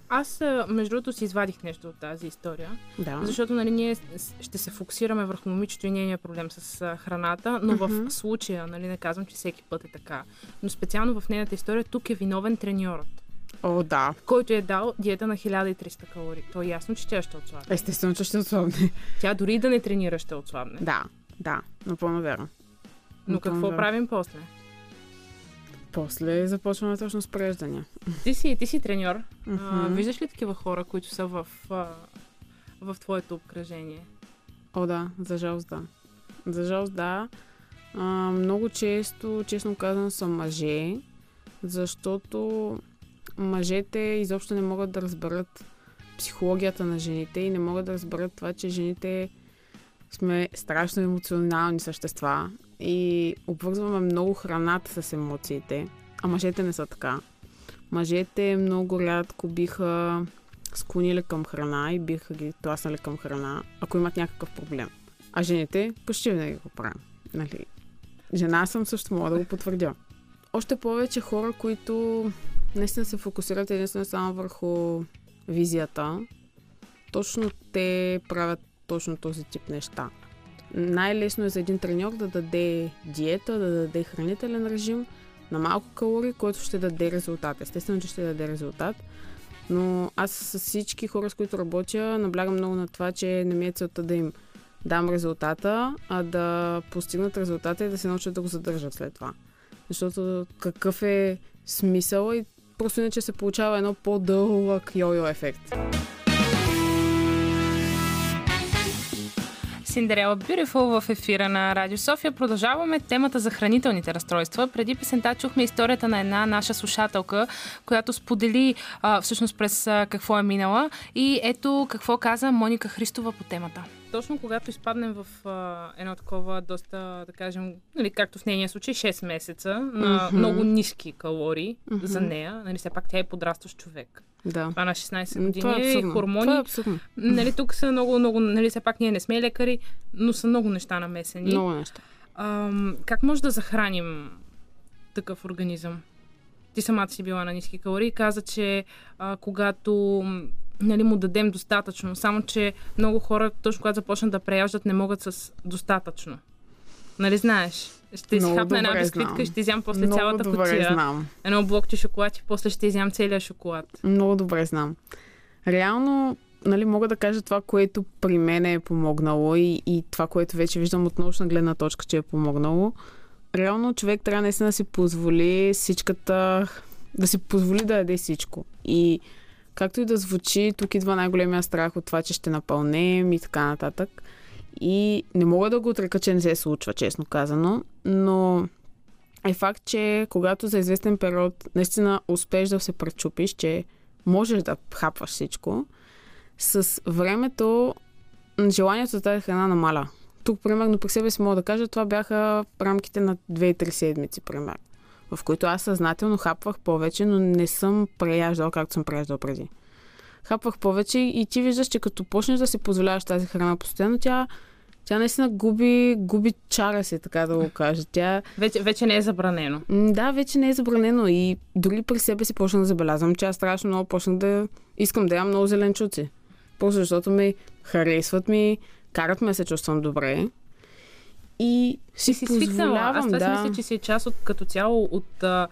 Аз, между другото, си извадих нещо от тази история. Да. Защото нали, ние ще се фокусираме върху момичето и нейния проблем с храната, но Мгм. в случая, нали, не казвам, че всеки път е така, но специално в нейната история тук е виновен треньорът, О, да. който е дал диета на 1300 калории. То е ясно, че тя ще отслабне. Естествено, че ще отслабне. Тя дори да не тренира, ще отслабне. Да, да, напълно вярно. Но напълно какво вярно. правим после? После започваме точно с преждания. Ти си, ти си треньор. А, Мгм. виждаш ли такива хора, които са в а, в твоето обкръжение? О, да, за жалост да. За жалост да. А, много често, честно казано, са мъже, защото мъжете изобщо не могат да разберат психологията на жените и не могат да разберат това, че жените сме страшно емоционални същества и обвързваме много храната с емоциите, а мъжете не са така. Мъжете много рядко биха склонили към храна и биха ги тласнали към храна, ако имат някакъв проблем. А жените почти винаги го правим. Нали? Жена съм също, мога да го потвърдя. Още повече хора, които наистина се фокусират единствено само върху визията, точно те правят точно този тип неща. Най-лесно е за един треньор да даде диета, да даде хранителен режим на малко калории, който ще даде резултат. Естествено, че ще даде резултат, но аз с всички хора, с които работя, наблягам много на това, че не ми е целта да им дам резултата, а да постигнат резултата и да се научат да го задържат след това. Защото какъв е смисъл и просто иначе се получава едно по-дълъг йо-йо ефект. Синдерела Бюрифул в ефира на Радио София. Продължаваме темата за хранителните разстройства. Преди песента чухме историята на една наша слушателка, която сподели а, всъщност през а, какво е минала. И ето какво каза Моника Христова по темата. Точно когато изпаднем в а, едно такова доста, да кажем, нали, както в нейния случай, 6 месеца на Мгм. много ниски калории Мгм. за нея, нали, все пак тя е подрастващ човек. Да. Това на 16 М, години, Това е абсурдно. хормони. Това е абсурдно. Нали, тук са много, много, нали, все пак ние не сме лекари, но са много неща намесени. Много неща. Ам, как може да захраним такъв организъм? Ти самата си била на ниски калории каза, че а, когато нали, му дадем достатъчно, само че много хора, точно когато започнат да преяждат, не могат с достатъчно. Нали знаеш? Ще изхапна една бисквитка и ще изям после Много цялата добре кутия. знам. Едно блокче шоколад и после ще изям целия шоколад. Много добре знам. Реално, нали, мога да кажа това, което при мен е помогнало и, и това, което вече виждам от научна гледна точка, че е помогнало. Реално човек трябва наистина да си позволи всичката, да си позволи да яде всичко. И както и да звучи, тук идва най-големия страх от това, че ще напълнем и така нататък. И не мога да го отрека, че не се случва, честно казано, но е факт, че когато за известен период наистина успееш да се пречупиш, че можеш да хапваш всичко, с времето желанието за тази храна намаля. Тук, примерно, при себе си мога да кажа, това бяха рамките на 2-3 седмици, примерно, в които аз съзнателно хапвах повече, но не съм преяждал както съм преяждал преди. Хапвах повече и ти виждаш, че като почнеш да си позволяваш тази храна постоянно, тя, тя наистина губи, губи чара си, така да го кажа. Тя, Вече, вече не е забранено. Да, вече не е забранено и дори при себе си почнах да забелязвам, че аз страшно много почнах да искам да ям много зеленчуци. Просто защото ми харесват ми, карат ме се чувствам добре. И си, Ти си свикнала. Аз позволявам, това да. си мисля, че си е част от, като цяло от а,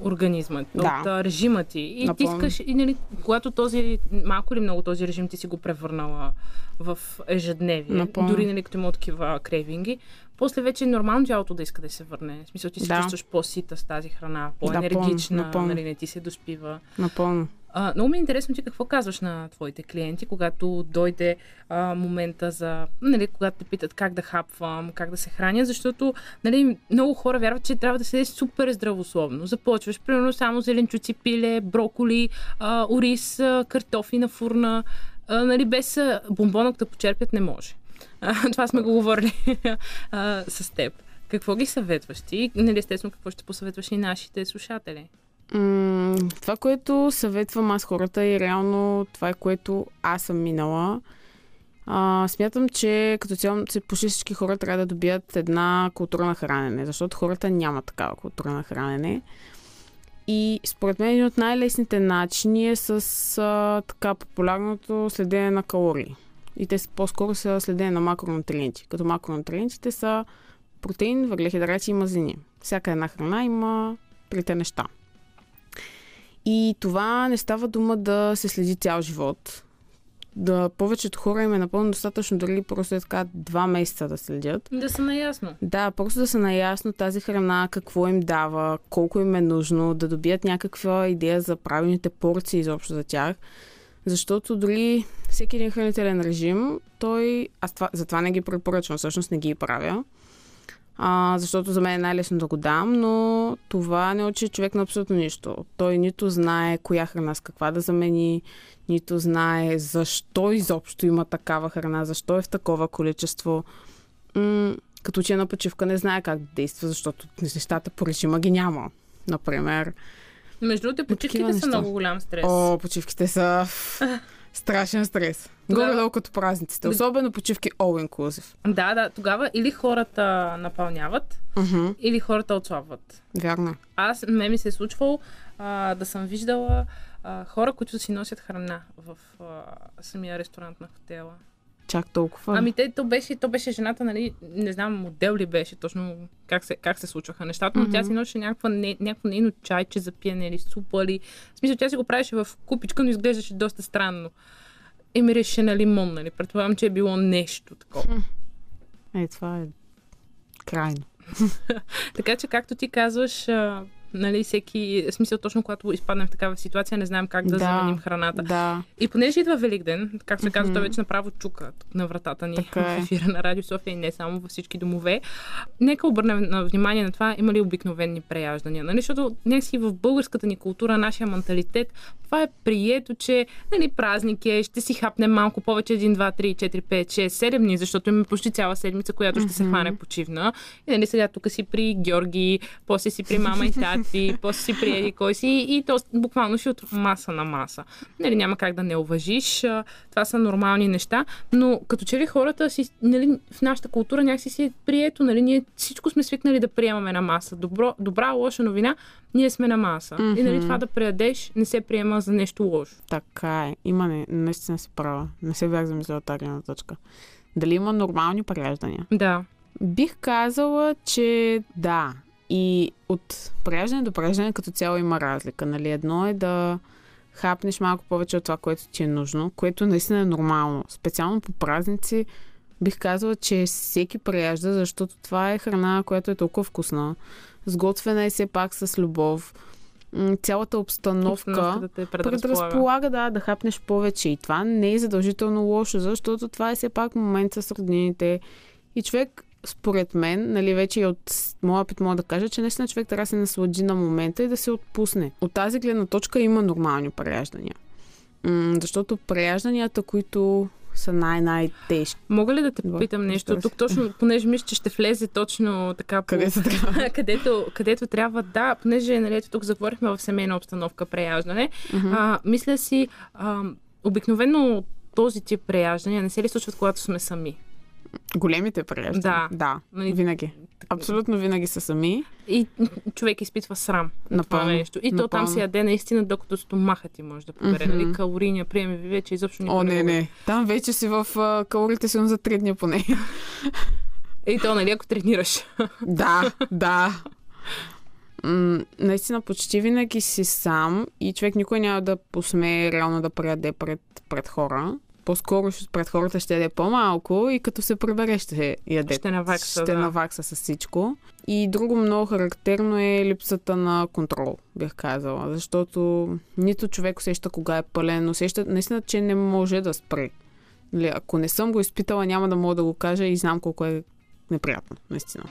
организма, Да. от а, режима ти. И Напълно. ти искаш, и, нали, когато този, малко или много този режим ти си го превърнала в ежедневие, Напълно. дори нали, като има такива крейвинги, после вече е нормално тялото да иска да се върне. В смисъл, ти се Да. чувстваш по-сита с тази храна, по-енергична, напълно. нали, не ти се доспива. Напълно. А, много ми е интересно ти какво казваш на твоите клиенти, когато дойде а, момента за, нали, когато те питат как да хапвам, как да се храня, защото нали, много хора вярват, че трябва да се яде супер здравословно. Започваш, примерно, само зеленчуци, пиле, броколи, а, ориз, а, картофи на фурна, а, нали, без бомбонок да почерпят не може. А, това сме го говорили а, с теб. Какво ги съветваш ти? Нали, естествено, какво ще посъветваш и нашите слушатели? Това, което съветвам аз хората и реално това е което аз съм минала. А, смятам, че като цяло почти всички хора трябва да добият една култура на хранене, защото хората нямат такава култура на хранене. И според мен един от най-лесните начини е с а, така популярното следене на калории. И те по-скоро са следене на макронутриенти. Като макронутриентите са протеин, въглехидрати и мазнини. Всяка една храна има трите неща. И това не става дума да се следи цял живот. Да повечето хора им е напълно достатъчно дори просто е така два месеца да следят. Да са наясно. Да, просто да са наясно тази храна, какво им дава, колко им е нужно, да добият някаква идея за правилните порции изобщо за тях. Защото дори всеки един хранителен режим, той... Аз това, затова не ги препоръчвам, всъщност не ги правя. А, защото за мен е най-лесно да го дам, но това не учи човек на абсолютно нищо. Той нито знае коя храна с каква да замени, нито знае защо изобщо има такава храна, защо е в такова количество. М- като че на почивка не знае как да действа, защото нещата по режима ги няма. Например, Между другото, почивките са неща. много голям стрес. О, почивките са страшен стрес. Тогава- Горе-долу като празниците. Особено почивки all inclusive. Да, да, тогава или хората напълняват, Мгм, или хората отслабват. Вярно. Аз, ме ми се е случвало а, да съм виждала а, хора, които си носят храна в а, самия ресторант на хотела. Чак толкова. Ами те, то беше, то беше жената, нали, не знам, модел ли беше точно как се, как се случваха нещата, но тя си носеше някаква, не, някакво нейно чайче за пиене или супа или... В смисъл, тя си го правеше в купичка, но изглеждаше доста странно. И миреше на лимон, нали? Предполагам, че е било нещо такова. Е, това е крайно. Така че, както ти казваш, нали, всеки, в смисъл точно когато изпаднем в такава ситуация, не знаем как да, Да. заменим храната. Да. И понеже идва Великден, както се казва, Мгм. той вече направо чука на вратата ни Така в е. ефира на Радио София и не само във всички домове. Нека обърнем на внимание на това, има ли обикновени преяждания. Нали? Защото някакси в българската ни култура, нашия менталитет, това е прието, че нали, празник е, ще си хапнем малко повече 1, 2, 3, 4, 5, 6, 7 дни, защото имаме почти цяла седмица, която ще се хване почивна. И нали, сега тук си при Георги, после си при мама и тати, после си при еди кой си и то буквално си от маса на маса. Нали, няма как да не уважиш. Това са нормални неща, но като че ли хората си, нали, в нашата култура някакси си е прието, нали, ние всичко сме свикнали да приемаме на маса. Добро, добра, лоша новина, ние сме на маса. И нали, това да преядеш не се приема за нещо лошо. Така е. Има не, наистина си права. Не се бях замислила от тази гледна точка. Дали има нормални преяждания? Да. Бих казала, че да. И от преяждане до преяждане като цяло има разлика. Нали? Едно е да хапнеш малко повече от това, което ти е нужно, което наистина е нормално. Специално по празници бих казала, че всеки преяжда, защото това е храна, която е толкова вкусна. Сготвена е все пак с любов. Цялата обстановка Обстановката те предразполага. предразполага да, да хапнеш повече. И това не е задължително лошо, защото това е все пак момент с роднините. И човек, според мен, нали, вече и от с- моя опит мога да кажа, че наистина човек трябва да се наслади на момента и да се отпусне. От тази гледна точка има нормални преяждания. М- защото преяжданията, които са най-най-тежки. Мога ли да те попитам нещо? Тук точно, понеже мисля, че ще влезе точно така по... Къде се трябва? където, където трябва, да, понеже нали, тук заговорихме в семейна обстановка преяждане, а, мисля си, а, обикновено този тип преяждания не се ли случват, когато сме сами? Големите преяждания. Да. Да, Нали, винаги. Абсолютно винаги са сами. И човек изпитва срам от това Напълно, нещо. И то там напълно. се яде наистина, докато стомаха ти може да побере. Мгм. Нали, калорийния прием ви вече изобщо никой О, не, не. Там вече си в а, калорите си за три дни поне. И то, нали, ако тренираш. да, да. М, наистина почти винаги си сам и човек никой няма да посмее реално да преяде пред, пред хора. По-скоро пред хората ще яде по-малко и като се прибере ще яде. Ще навакса, Ще да. навакса с всичко. И друго много характерно е липсата на контрол, бих казала. Защото нито човек усеща кога е пълен, усеща наистина, че не може да спре. Нали, ако не съм го изпитала, няма да мога да го кажа и знам колко е неприятно, наистина.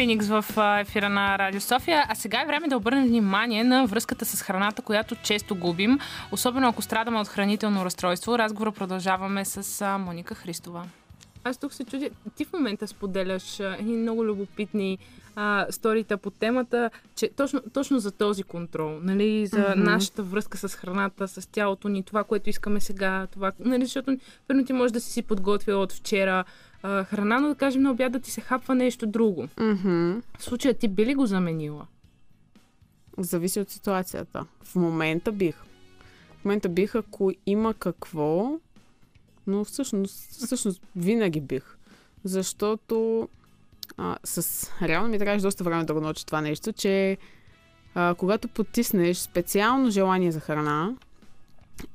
Феникс в ефира на Радио София. А сега е време да обърнем внимание на връзката с храната, която често губим, особено ако страдаме от хранително разстройство. Разговора продължаваме с Моника Христова. Аз тук се чудя, ти в момента споделяш едни много любопитни а, сторита по темата, че точно, точно за този контрол, нали, за mm-hmm. нашата връзка с храната, с тялото ни, това, което искаме сега, това, нали, защото първо ти можеш да си си подготвила от вчера а, храна, но да кажем на обяд да ти се хапва нещо друго. Mm-hmm. В случая ти би ли го заменила? Зависи от ситуацията. В момента бих. В момента бих, ако има какво, но всъщност, всъщност винаги бих. Защото а, с... реално ми трябваше доста време да го науча това нещо, че а, когато потиснеш специално желание за храна,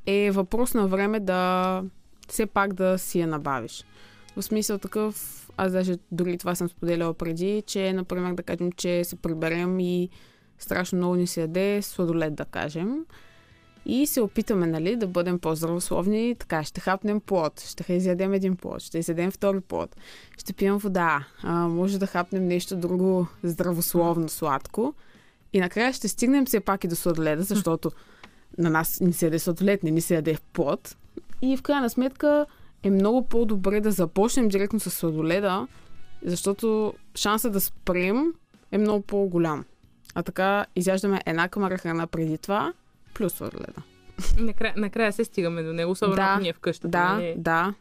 е въпрос на време да все пак да си я набавиш. В смисъл такъв, аз даже дори това съм споделяла преди, че, например, да кажем, че се приберем и страшно много ни се яде сладолет, да кажем. И се опитаме, нали, да бъдем по-здравословни. Така, ще хапнем плод, ще изядем един плод, ще изядем втори плод, ще пием вода, а, може да хапнем нещо друго здравословно, сладко. И накрая ще стигнем все пак и до сладоледа, защото на нас ни се яде сладолед, не ни се яде плод. И в крайна сметка е много по-добре да започнем директно с сладоледа, защото шанса да спрем е много по-голям. А така изяждаме една камара храна преди това, плюс сладоледа. Накрая, накрая се стигаме до него, особено Да, ако ни е вкъщи. Да, нали? да.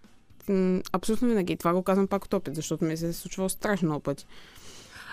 Абсолютно винаги. Това го казвам пак от опит, защото ми се е случвало страшно много пъти.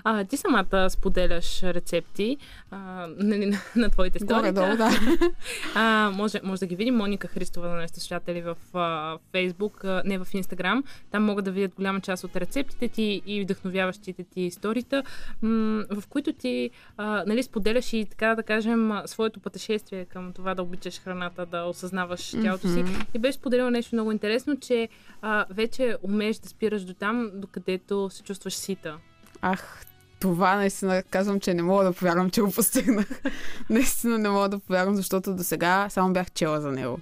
А, ти самата споделяш рецепти а, нали, на, на твоите сторита. Горе-долу, да. А, може, може да ги видим. Моника Христова на нашите слушатели в а, Фейсбук, а, не в Инстаграм. Там могат да видят голяма част от рецептите ти и вдъхновяващите ти историта, м- в които ти а, нали, споделяш и така да кажем своето пътешествие към това да обичаш храната, да осъзнаваш тялото си. И беше споделила нещо много интересно, че а, вече умееш да спираш до там, докъдето се чувстваш сита. Ах, това наистина казвам, че не мога да повярвам, че го постигнах. наистина не мога да повярвам, защото до сега само бях чела за него.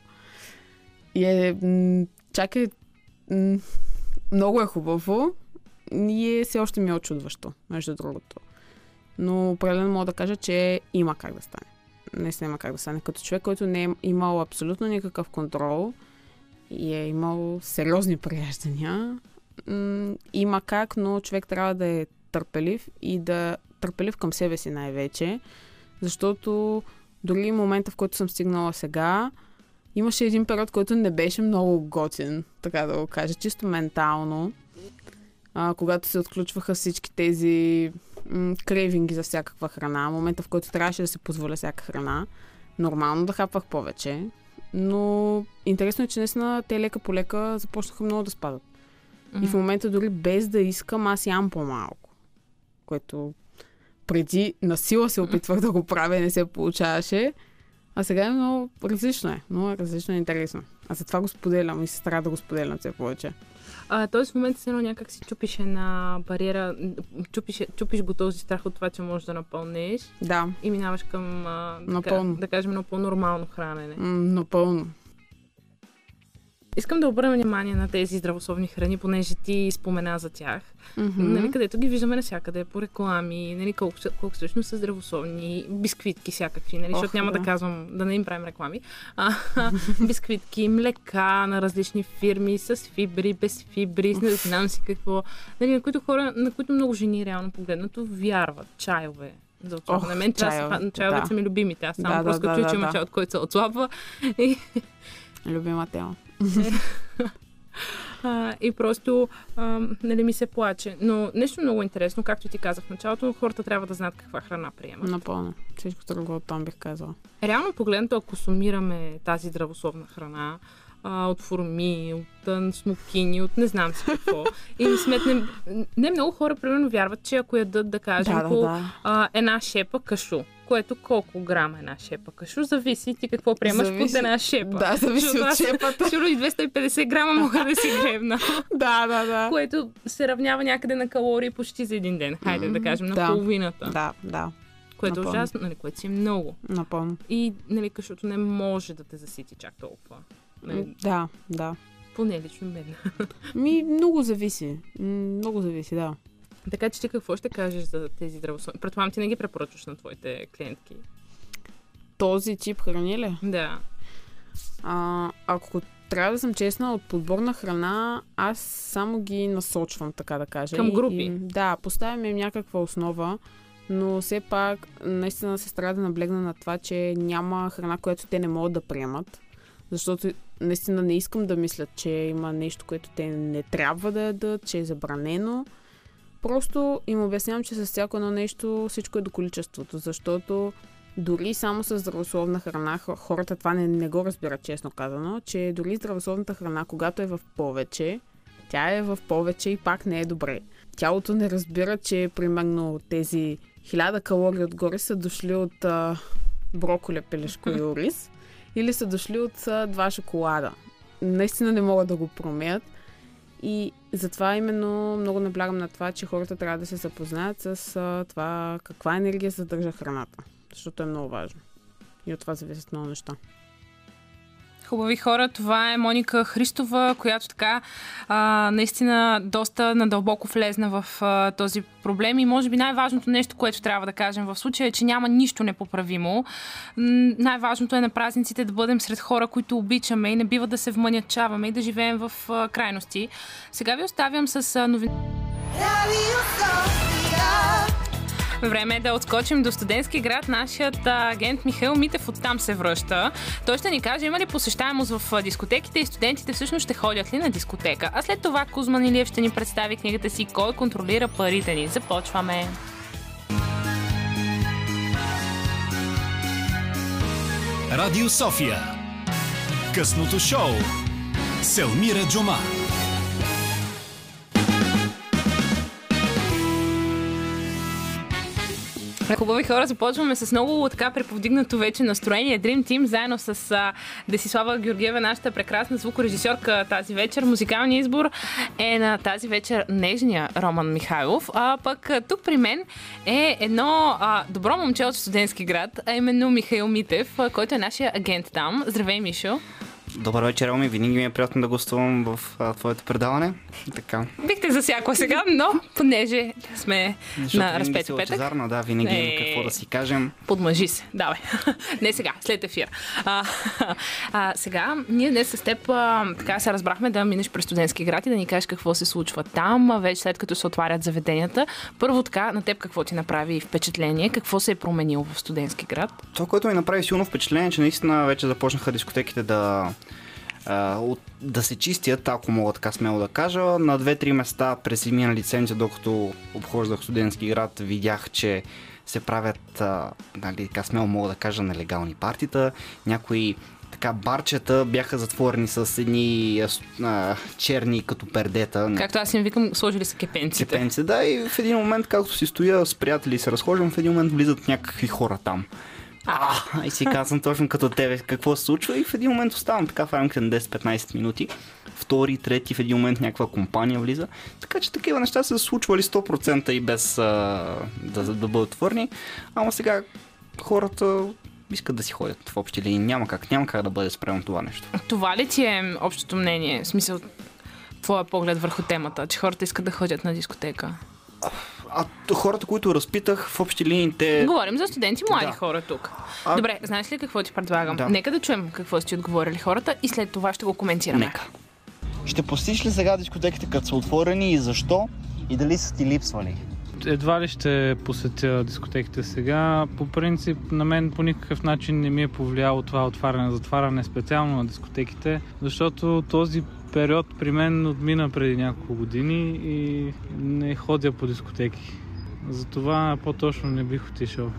И е, чакай, много е хубаво и е, все още ми е очудващо, между другото. Но определено мога да кажа, че има как да стане. Наистина има как да стане. Като човек, който не е имал абсолютно никакъв контрол и е имал сериозни прияждания, има как, но човек трябва да е търпелив и да търпелив към себе си най-вече, защото дори момента, в който съм стигнала сега, имаше един период, който не беше много готин, така да го кажа, чисто ментално, а, когато се отключваха всички тези м- крейвинги за всякаква храна, момента, в който трябваше да се позволя всяка храна, нормално да хапвах повече, но интересно е, че наистина те лека по лека започнаха много да спадат. И в момента дори без да искам, аз ям по-малко. Което преди насила се опитвах да го правя и не се получаваше. А сега е много различно е. Много е различно и интересно. А затова го споделям и се старая да го споделям все повече. А, тоест в момента се едно някак си чупиш една бариера, чупиш, чупиш го този страх от това, че можеш да напълнеш Да, и минаваш към, а, така, да кажем, едно по-нормално хранене. м, напълно. Искам да обърна внимание на тези здравословни храни, понеже ти спомена за тях. Мгм. Нали, където ги виждаме навсякъде по реклами, нали, колко, колко всъщност са здравословни, бисквитки всякакви, нали, Ох, защото няма да. да. казвам, да не им правим реклами. А, бисквитки, млека на различни фирми, с фибри, без фибри, с не знам си какво. Нали, на които хора, на които много жени реално погледнато вярват. Чайове. За отслабване. Ох, на мен чайове, са, чайовете да. са ми любимите. Аз само Да, да, просто да, чуя, да, че има да. чай, от който се отслабва. Любима тема. А, и просто а, нали, ми се плаче. Но нещо много интересно, както ти казах в началото, хората трябва да знаят каква храна приемат. Напълно. Всичко друго от там бих казала. Реално погледнато, ако сумираме тази здравословна храна, а, от форми, от смокини, от не знам си какво, и сметнем... Не много хора, примерно, вярват, че ако ядат, да кажем, Да, да, по да. а, една шепа кашу, което колко грама е една шепа кашу, зависи ти какво приемаш Зависи- под една шепа. Да, зависи Защото от шепата. Сигурно и 250 грама мога да си гребна. да, да, да. което се равнява някъде на калории почти за един ден. Хайде да кажем, на да. половината. Да, да. Което е ужасно, нали, което си е много. Напълно. И, нали, кашото не може да те засити чак толкова. Нали, Да, да. поне лично мен. Ми, много зависи. Много зависи, да. Така че ти какво ще кажеш за тези здравословни? Предполагам, ти не ги препоръчваш на твоите клиентки. Този тип храни ли? Да. А, ако трябва да съм честна, от подбор на храна, аз само ги насочвам, така да кажа. Към групи. И, да, поставям им някаква основа, но все пак наистина се старая да наблегна на това, че няма храна, която те не могат да приемат. Защото наистина не искам да мислят, че има нещо, което те не трябва да ядат, че е забранено. Просто им обяснявам, че с всяко едно нещо всичко е до количеството, защото дори само с здравословна храна, хо- хората това не, не го разбират честно казано, че дори здравословната храна, когато е в повече, тя е в повече и пак не е добре. Тялото не разбира, че примерно тези хиляда калории отгоре са дошли от а, броколи, пелешко и ориз или са дошли от а, два шоколада. Наистина не могат да го промеят. И затова именно много наблягам на това, че хората трябва да се запознаят с това каква енергия съдържа храната. Защото е много важно. И от това зависят много неща. Хубави хора, това е Моника Христова, която така а, наистина доста надълбоко влезна в а, този проблем и може би най-важното нещо, което трябва да кажем в случая е, че няма нищо непоправимо. Най-важното е на празниците да бъдем сред хора, които обичаме и не бива да се вманячаваме и да живеем в а, крайности. Сега ви оставям с а, София. Време е да отскочим до студентски град. Нашият агент Михаил Митев оттам се връща. Той ще ни каже има ли посещаемост в дискотеките и студентите всъщност ще ходят ли на дискотека. А след това Кузман Илиев ще ни представи книгата си Кой контролира парите ни. Започваме. Радио София. Късното шоу. Селмира Джума. Хубави хора, започваме с много така преповдигнато вече настроение. Dream Team заедно с а, Десислава Георгиева, нашата прекрасна звукорежисьорка тази вечер. Музикалният избор е на тази вечер нежния Роман Михайлов. А пък тук при мен е едно а, добро момче от студентски град, а именно Михаил Митев, който е нашия агент там. Здравей, Мишо. Добър вечер, Роми. Винаги ми е приятно да гостувам в а, твоето предаване. Така. Бихте засякла сега, но понеже сме Защото на разпети петък. лъчезарна, да, винаги Е. какво да си кажем. Подмъжи се. Давай. Не сега, след ефир. А, а, сега, ние днес с теб а, така се разбрахме да минеш през студентски град и да ни кажеш какво се случва там, вече след като се отварят заведенията. Първо така, на теб какво ти направи впечатление? Какво се е променило в студентски град? Това, което ми направи силно впечатление, е, че наистина вече започнаха дискотеките да, а, от, да се чистят, ако мога така смело да кажа. На две-три места през минали седмици, докато обхождах студентски град, видях, че се правят, а, нали, така смело мога да кажа, нелегални партита. Някои така барчета бяха затворени с едни а, черни като пердета. Както аз им викам, сложили са кепенците. Цепенци, да, и в един момент, както си стоя с приятели и се разхождам, в един момент влизат някакви хора там. А, и си казвам точно като тебе какво се случва и в един момент оставам така в рамките на 10-15 минути. Втори, трети, в един момент някаква компания влиза. Така че такива неща са случвали 100% и без а, да, да бъдат твърни. Ама сега хората искат да си ходят в общи линии. Няма как, няма как да бъде спрямо това нещо. Това ли ти е общото мнение? В смисъл, твоя поглед върху темата, че хората искат да ходят на дискотека? А хората, които разпитах, в общи линии те... Говорим за студенти, млади Да. хора тук. А- Добре, знаеш ли какво ти предлагам? Да. Нека да чуем какво са ти отговорили хората и след това ще го коментираме. Нека. Ще посетиш ли сега дискотеките, като са отворени и защо? И дали са ти липсвали? едва ли ще посетя дискотеките сега. По принцип, на мен по никакъв начин не ми е повлияло това отваряне, затваряне специално на дискотеките, защото този период при мен отмина преди няколко години и не ходя по дискотеки. Затова по-точно не бих отишъл.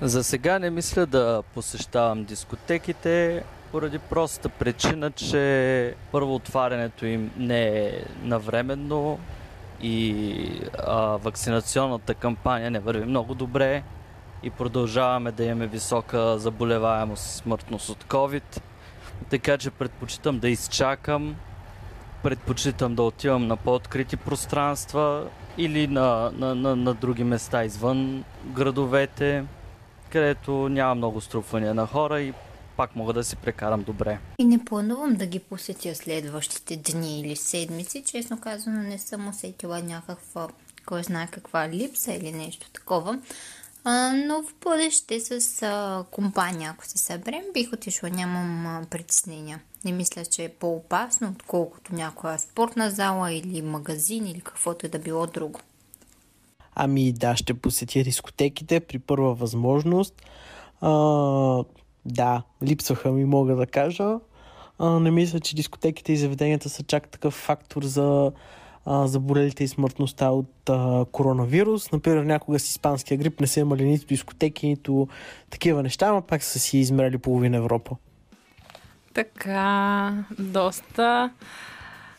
За сега не мисля да посещавам дискотеките, поради простата причина, че първо отварянето им не е навременно и а, вакцинационната кампания не върви много добре и продължаваме да имаме висока заболеваемост и смъртност от COVID. Така че предпочитам да изчакам, предпочитам да отивам на по-открити пространства или на, на, на, на други места извън градовете където няма много струпвания на хора и пак мога да си прекарам добре. И не планувам да ги посетя следващите дни или седмици. Честно казано, не съм усетила някаква, кой знае каква липса или нещо такова. Но в бъдеще с а, компания, ако се съберем, бих отишла. Нямам а, притеснения. Не мисля, че е по-опасно, отколкото някоя спортна зала или магазин или каквото е да било друго. Ами да, ще посетя дискотеките при първа възможност. А, да, липсваха ми, мога да кажа. А, не мисля, че дискотеките и заведенията са чак такъв фактор за а, заболелите и смъртността от а, коронавирус. Например, някога с испанския грип не са имали нито дискотеки, нито такива неща, ама пак са си измерили половина Европа. Така, доста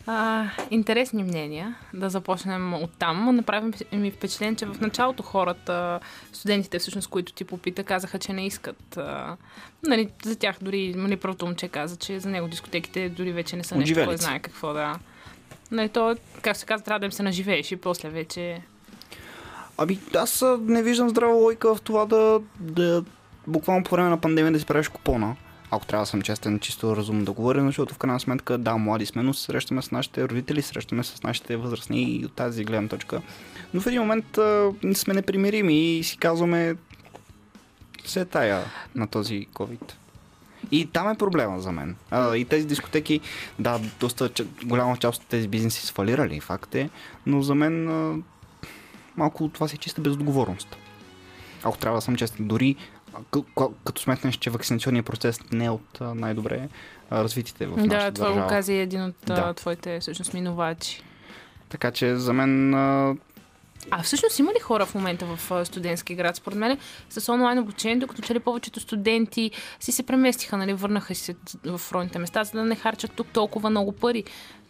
а, интересни мнения. Да започнем от там. Направи ми впечатление, че в началото хората, студентите всъщност, които ти попита, казаха, че не искат. А, нали, за тях дори нали, първото момче каза, че за него дискотеките дори вече не са нещо, кой знае какво да. Не, то, как се казва, трябва да им се наживееш и после вече... Ами аз не виждам здрава логика в това да, да буквално по време на пандемия да си правиш купона. Ако трябва да съм честен, чисто разумно да говоря, защото в крайна сметка, да, млади сме, но се срещаме с нашите родители, срещаме с нашите възрастни и от тази гледна точка. Но в един момент а, сме непримирими и си казваме все тая на този COVID. И там е проблема за мен. А, и тези дискотеки, да, доста голяма част от тези бизнеси свалирали, факт е, но за мен а, малко това си е чиста безотговорност. Ако трябва да съм честен, дори като сметнеш, че вакцинационният процес не е от най-добре развитите в Да, нашата това го каза и един от Да. да. твоите всъщност минувачи. Така че за мен а, всъщност има ли хора в момента в студентски град? Според мен с онлайн обучението, като че ли повечето студенти си се преместиха, нали, върнаха си в родните места, за да не харчат тук толкова много пари.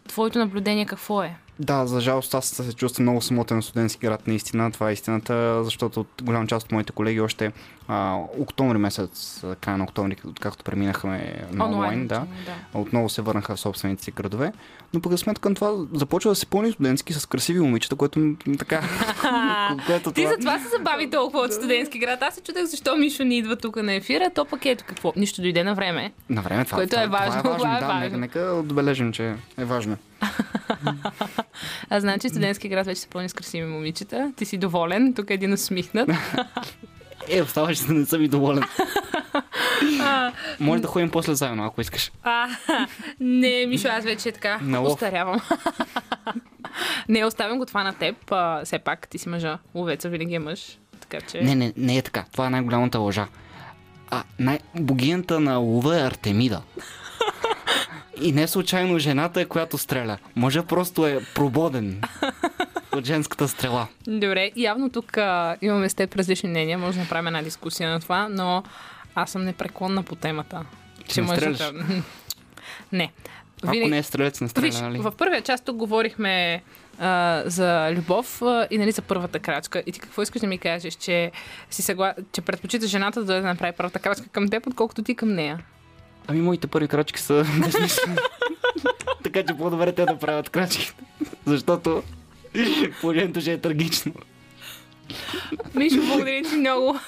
Твоето наблюдение какво е? Да, за жалост аз се чувствам много самотен в студентски град, наистина. Това е истината, защото от голяма част от моите колеги още а, октомври месец, края на октомври, откакто преминахме на онлайн, Онлайн, да, да. отново се върнаха в собствените си градове. Но пък за сметка на това започва да се пълни студентски с красиви момичета, което така... което Ти това- за това се забави толкова от студентски град. Аз се чудех защо Мишо ни идва тук на ефира. То пък ето какво. Нищо дойде на време. На време това, Което това, е важно, Това е важно, това е да, важно. Нека, нека отбележим, че е важно. А значи студентски град вече се пълни с красиви момичета. Ти си доволен. Тук е един усмихнат. Е, оставаш да не съм и доволен. Може да ходим после заедно, ако искаш. А, не, Мишо, аз вече така устарявам. не, оставям го това на теб. А, все пак ти си мъжа. Ловеца винаги е мъж. Така че... Не, не, не е така. Това е най-голямата лъжа. А, най- богинята на лова е Артемида. И не случайно жената е, която стреля. Мъжа просто е прободен от женската стрела. Добре, явно тук а, имаме с теб различни мнения. Може да направим една дискусия на това, но аз съм непреклонна по темата. Че не стреляш? не. Ако не е стрелец, не стреля, Виж, нали? в първия част тук говорихме а, за любов а, и нали за първата крачка. И ти какво искаш да ми кажеш, че си съгла... че предпочиташ жената да направи първата крачка към теб, отколкото ти към нея? Ами моите първи крачки са безмислени. така че по-добре те да правят крачките. Защото положението ще е трагично. Мишо, благодаря ти много.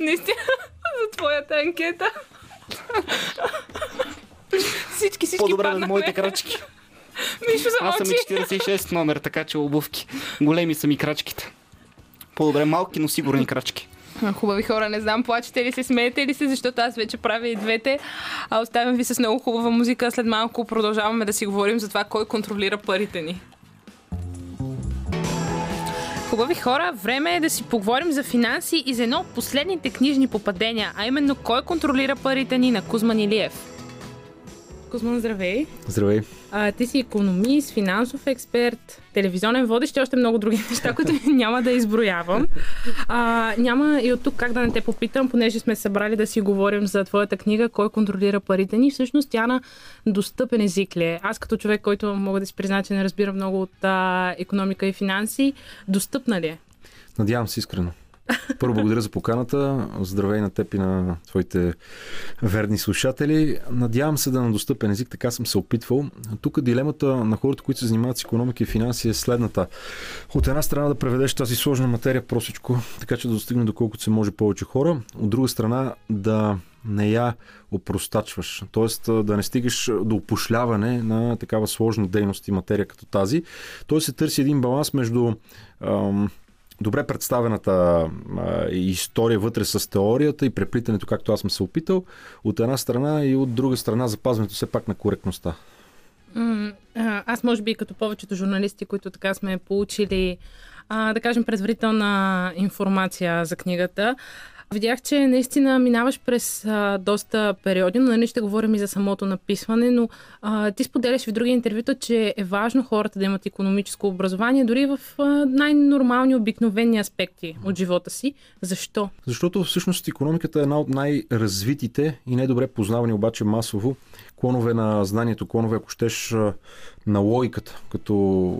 Наистина, за твоята анкета. всички, всички По-добре на паднахме. моите крачки. Мишо, Аз съм замълчи. и 46 номер, така че обувки. Големи са ми крачките. По-добре малки, но сигурни крачки. Хубави хора, не знам, плачете ли се, смеете ли се, защото аз вече правя и двете. А оставям ви с много хубава музика. След малко продължаваме да си говорим за това кой контролира парите ни. Хубави хора, време е да си поговорим за финанси и за едно от последните книжни попадения, а именно кой контролира парите ни на Кузман Илиев. Кузман, здравей! Здравей. А, ти си економист, финансов експерт, телевизионен водещ и още много други неща, които няма да изброявам. А, няма и от тук как да не те попитам, понеже сме събрали да си говорим за твоята книга Кой контролира парите ни. Всъщност тя на достъпен език ли е? Аз като човек, който мога да си призна, че не разбира много от а, економика и финанси, достъпна ли е? Надявам се искрено. Първо благодаря за поканата. Здравей на теб и на твоите верни слушатели. Надявам се да на достъпен език, така съм се опитвал. Тук дилемата на хората, които се занимават с економика и финанси е следната. От една страна да преведеш тази сложна материя просечко, така че да достигне доколкото се може повече хора. От друга страна да не я опростачваш. Тоест да не стигаш до опошляване на такава сложна дейност и материя като тази. Тоест се търси един баланс между ам, добре представената а, история вътре с теорията и преплитането, както аз съм се опитал, от една страна и от друга страна запазването все пак на коректността. Аз може би като повечето журналисти, които така сме получили, а, да кажем, предварителна информация за книгата, видях, че наистина минаваш през а, доста периоди, но нали ще говорим и за самото написване, но а, ти споделяш в други интервюта, че е важно хората да имат економическо образование, дори в а, най-нормални, обикновени аспекти от живота си. Защо? Защото всъщност економиката е една от най-развитите и най-добре познавани обаче масово клонове на знанието, клонове, ако щеш, на логиката, като,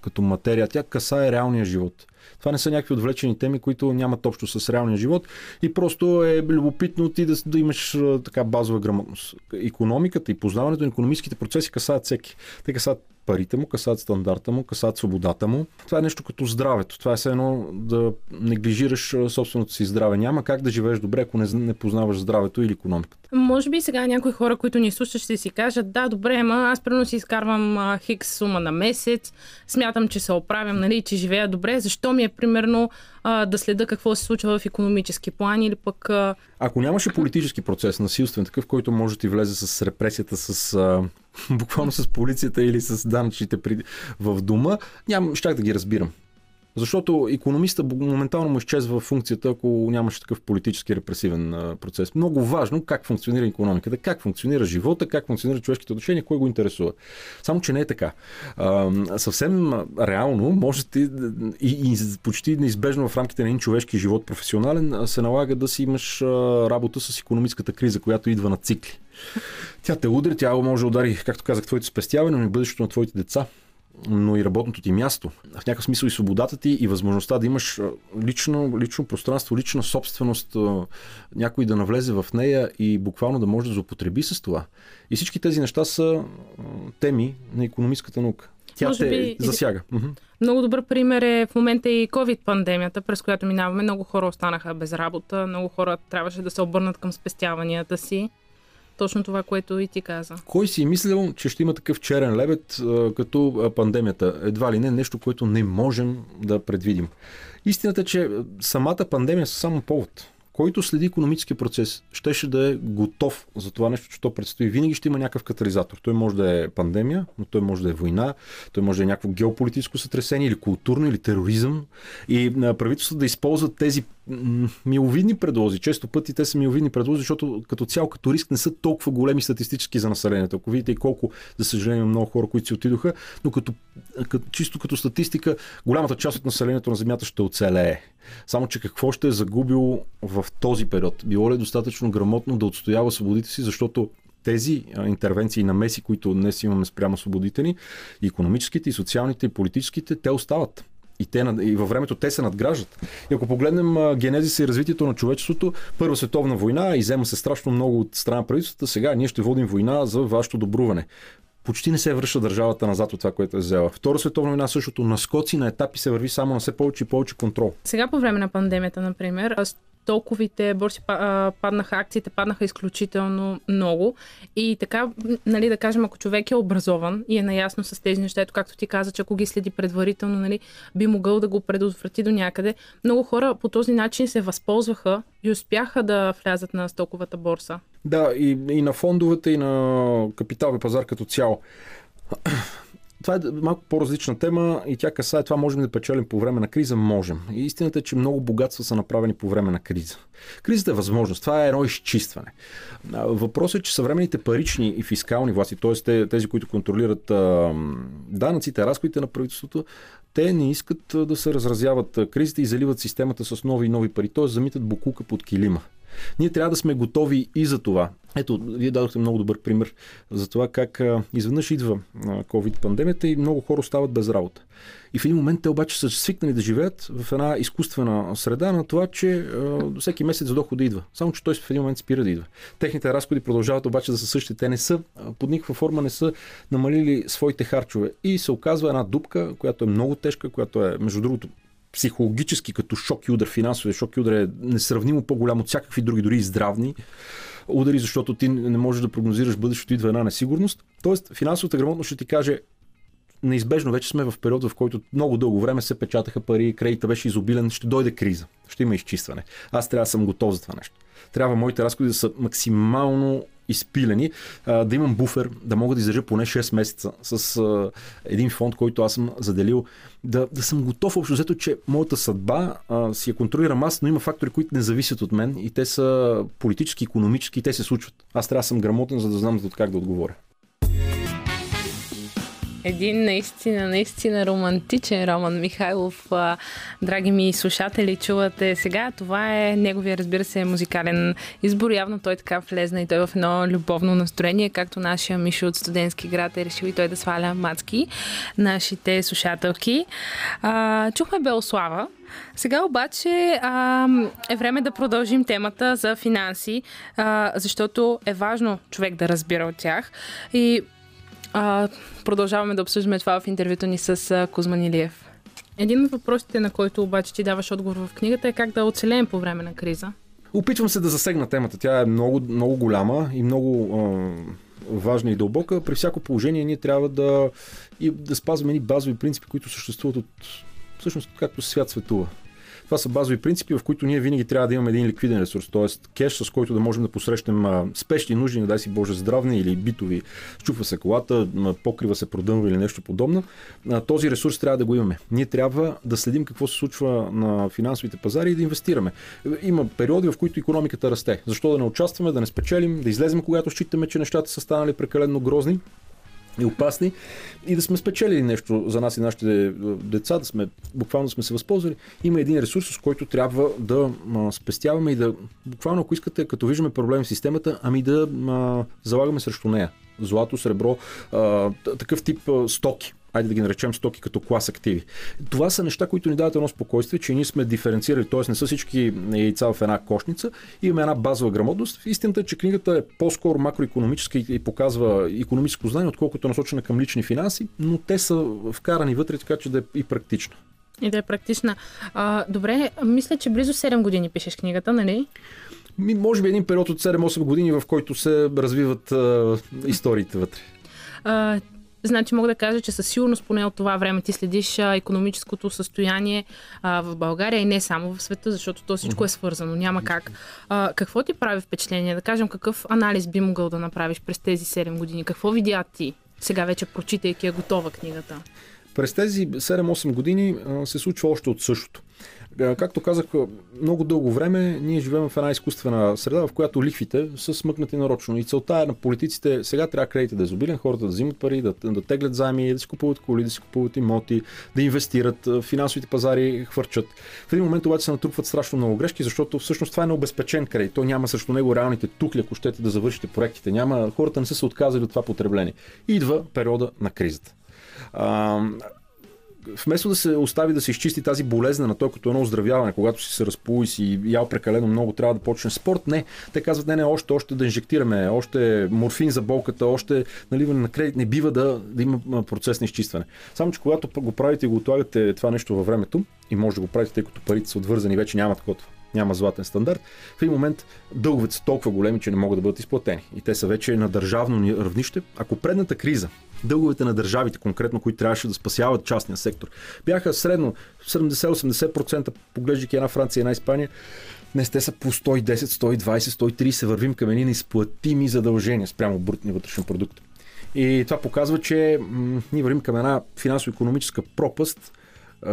като материя. Тя касае реалния живот. Това не са някакви отвлечени теми, които нямат общо с реалния живот и просто е любопитно ти да, да имаш така базова грамотност. Економиката и познаването на економическите процеси касаят всеки. Те касаят парите му, касаят стандарта му, касаят свободата му. Това е нещо като здравето. Това е все едно да неглижираш собственото си здраве. Няма как да живееш добре, ако не, не познаваш здравето или економиката. Може би сега някои хора, които ни слушат, ще си кажат, да, добре, ама аз примерно си изкарвам хикс сума на месец, смятам, че се оправям, нали, че живея добре, защо ми е примерно а, да следа какво се случва в економически план или пък... А... Ако нямаше политически процес, насилствен такъв, който може да ти влезе с репресията, с а, буквално с полицията или с данъчните при... в дома, ням, щях да ги разбирам. Защото економиста моментално му изчезва функцията, ако нямаше такъв политически репресивен процес. Много важно как функционира економиката, как функционира живота, как функционират човешките отношения, кой го интересува. Само, че не е така. А, съвсем реално, може ти и, и почти неизбежно в рамките на един човешки живот професионален се налага да си имаш работа с економическата криза, която идва на цикли. Тя те удари, тя може да удари, както казах, твоите спестяване, но и бъдещето на твоите деца но и работното ти място. В някакъв смисъл и свободата ти и възможността да имаш лично, лично пространство, лична собственост, някой да навлезе в нея и буквално да може да злоупотреби с това. И всички тези неща са теми на економическата наука. Тя Може те би- засяга. Много добър пример е в момента и COVID-пандемията, през която минаваме. Много хора останаха без работа, много хора трябваше да се обърнат към спестяванията си. Точно това, което и ти каза. Кой си мислил, че ще има такъв черен лебед като пандемията? Едва ли не нещо, което не можем да предвидим. Истината е, че самата пандемия е само повод. Който следи економическия процес, щеше да е готов за това нещо, че то предстои. Винаги ще има някакъв катализатор. Той може да е пандемия, но той може да е война, той може да е някакво геополитическо сътресение или културно, или тероризъм. И правителството да използват тези миловидни предлози. Често пъти те са миловидни предлози, защото като цяло, като риск не са толкова големи статистически за населението. Ако видите и колко, за съжаление, много хора, които си отидоха, но като, като, чисто като статистика, голямата част от населението на Земята ще оцелее. Само, че какво ще е загубил в този период? Било ли е достатъчно грамотно да отстоява свободите си, защото тези интервенции на меси, които днес имаме спрямо свободите ни, и економическите, и социалните, и политическите, те остават. И, те, и във времето те се надграждат. И ако погледнем генезиса и развитието на човечеството, Първа световна война, изема се страшно много от страна на правителствата, сега ние ще водим война за вашето добруване. Почти не се връща държавата назад от това, което е взела. Втора световна война същото на скоци, на етапи се върви само на все повече и повече контрол. Сега по време на пандемията, например, а, толковите борси паднаха, акциите паднаха изключително много. И така, нали, да кажем, ако човек е образован и е наясно с тези неща, ето както ти каза, че ако ги следи предварително, нали, би могъл да го предотврати до някъде. Много хора по този начин се възползваха и успяха да влязат на стоковата борса. Да, и, и на фондовете, и на капиталовия пазар като цяло. Това е малко по-различна тема и тя касае това можем да печелим по време на криза. Можем. И истината е, че много богатства са направени по време на криза. Кризата е възможност. Това е едно изчистване. Въпросът е, че съвременните парични и фискални власти, т.е. тези, които контролират данъците, разходите на правителството, те не искат да се разразяват кризите и заливат системата с нови и нови пари, т.е. замитат букука под килима. Ние трябва да сме готови и за това. Ето, вие дадохте много добър пример за това как а, изведнъж идва COVID-пандемията и много хора остават без работа. И в един момент те обаче са свикнали да живеят в една изкуствена среда на това, че а, всеки месец дохода идва. Само, че той в един момент спира да идва. Техните разходи продължават обаче да са същите. Те не са, под никаква форма не са намалили своите харчове. И се оказва една дупка, която е много тежка, която е, между другото, психологически като шок и удар, финансовия шок и удар е несравнимо по-голям от всякакви други, дори и здравни удари, защото ти не можеш да прогнозираш бъдещето, идва една несигурност. Тоест, финансовата грамотност ще ти каже, неизбежно вече сме в период, в който много дълго време се печатаха пари, кредита беше изобилен, ще дойде криза, ще има изчистване. Аз трябва да съм готов за това нещо. Трябва моите разходи да са максимално изпилени, да имам буфер, да мога да издържа поне 6 месеца с един фонд, който аз съм заделил, да, да съм готов общо взето, че моята съдба си я контролирам аз, но има фактори, които не зависят от мен и те са политически, економически и те се случват. Аз трябва да съм грамотен, за да знам как да отговоря. Един наистина, наистина романтичен Роман Михайлов. Драги ми слушатели, чувате сега. Това е неговия, разбира се, музикален избор. Явно той така влезна и той в едно любовно настроение, както нашия Мишо от студентски град е решил и той да сваля мацки нашите слушателки. Чухме Белослава, сега обаче а, е време да продължим темата за финанси, а, защото е важно човек да разбира от тях. И А, продължаваме да обсъждаме това в интервюто ни с а, Кузман Илиев. Един от въпросите, на който обаче ти даваш отговор в книгата е как да оцелеем по време на криза. Опитвам се да засегна темата. Тя е много, много голяма и много а, важна и дълбока. При всяко положение ние трябва да, и да спазваме едни базови принципи, които съществуват от всъщност както свят светува. Това са базови принципи, в които ние винаги трябва да имаме един ликвиден ресурс, т.е. кеш, с който да можем да посрещнем спешни нужди, не дай си Боже, здравни или битови. Чупва се колата, покрива се продънва или нещо подобно. Този ресурс трябва да го имаме. Ние трябва да следим какво се случва на финансовите пазари и да инвестираме. Има периоди, в които економиката расте. Защо да не участваме, да не спечелим, да излезем, когато считаме, че нещата са станали прекалено грозни и опасни и да сме спечелили нещо за нас и нашите е, деца, да сме буквално сме се възползвали. Има един ресурс, с който трябва да спестяваме и да, буквално ако искате, като виждаме проблем в системата, ами да а, залагаме срещу нея. Злато, сребро, а, такъв тип а, стоки. Айде да ги наречем стоки като клас активи. Това са неща, които ни дават едно спокойствие, че ние сме диференцирали, т.е. не са всички яйца в една кошница, имаме една базова грамотност. Истината е, че книгата е по-скоро макроекономическа и показва економическо знание, отколкото е насочена към лични финанси, но те са вкарани вътре, така че да е и практично. И да е практична. А, добре, мисля, че близо 7 години пишеш книгата, нали? Ми, може би един период от 7-8 години, в който се развиват а, историите вътре. А, значи мога да кажа, че със сигурност поне от това време ти следиш а, економическото състояние а, в България и не само в света, защото то всичко е свързано, няма как. А, какво ти прави впечатление? Да кажем, какъв анализ би могъл да направиш през тези 7 години? Какво видя ти? Сега вече прочитайки е готова книгата. През тези 7-8 години а, се случва още от същото. А, Както казах, много дълго време ние живеем в една изкуствена среда, в която лихвите са смъкнати нарочно. И целта е на политиците, сега трябва кредитът да е изобилен, хората да взимат пари, да, да теглят заеми, да си купуват коли, да си купуват имоти, да инвестират, а, финансовите пазари хвърчат. В един момент обаче се натрупват страшно много грешки, защото всъщност това е необезпечен кредит. Той няма срещу него реалните тухли, ако щете да завършите проектите. Няма, хората не са се отказали от това потребление. Идва периода на кризата. Вместо да се остави да се изчисти тази болезнена, той като едно оздравяване, когато си се разпул и ял прекалено много, трябва да почне спорт. Не, те казват, не, не, още, още да инжектираме, още морфин за болката, още наливане на кредит. Не бива да, да има процес на изчистване. Само, че когато го правите и го отлагате това нещо във времето, и може да го правите, тъй като парите са отвързани, вече няма такова няма златен стандарт. В един момент дълговете са толкова големи, че не могат да бъдат изплатени. И те са вече на държавно ни- равнище. Ако предната криза, дълговете на държавите, конкретно, които трябваше да спасяват частния сектор, бяха средно 70-80%, поглеждайки една Франция и една Испания, Днес те са по 110, 120, 130, вървим към едни неизплатими задължения спрямо брутния вътрешен продукт. И това показва, че м- ние вървим към една финансово-економическа пропаст,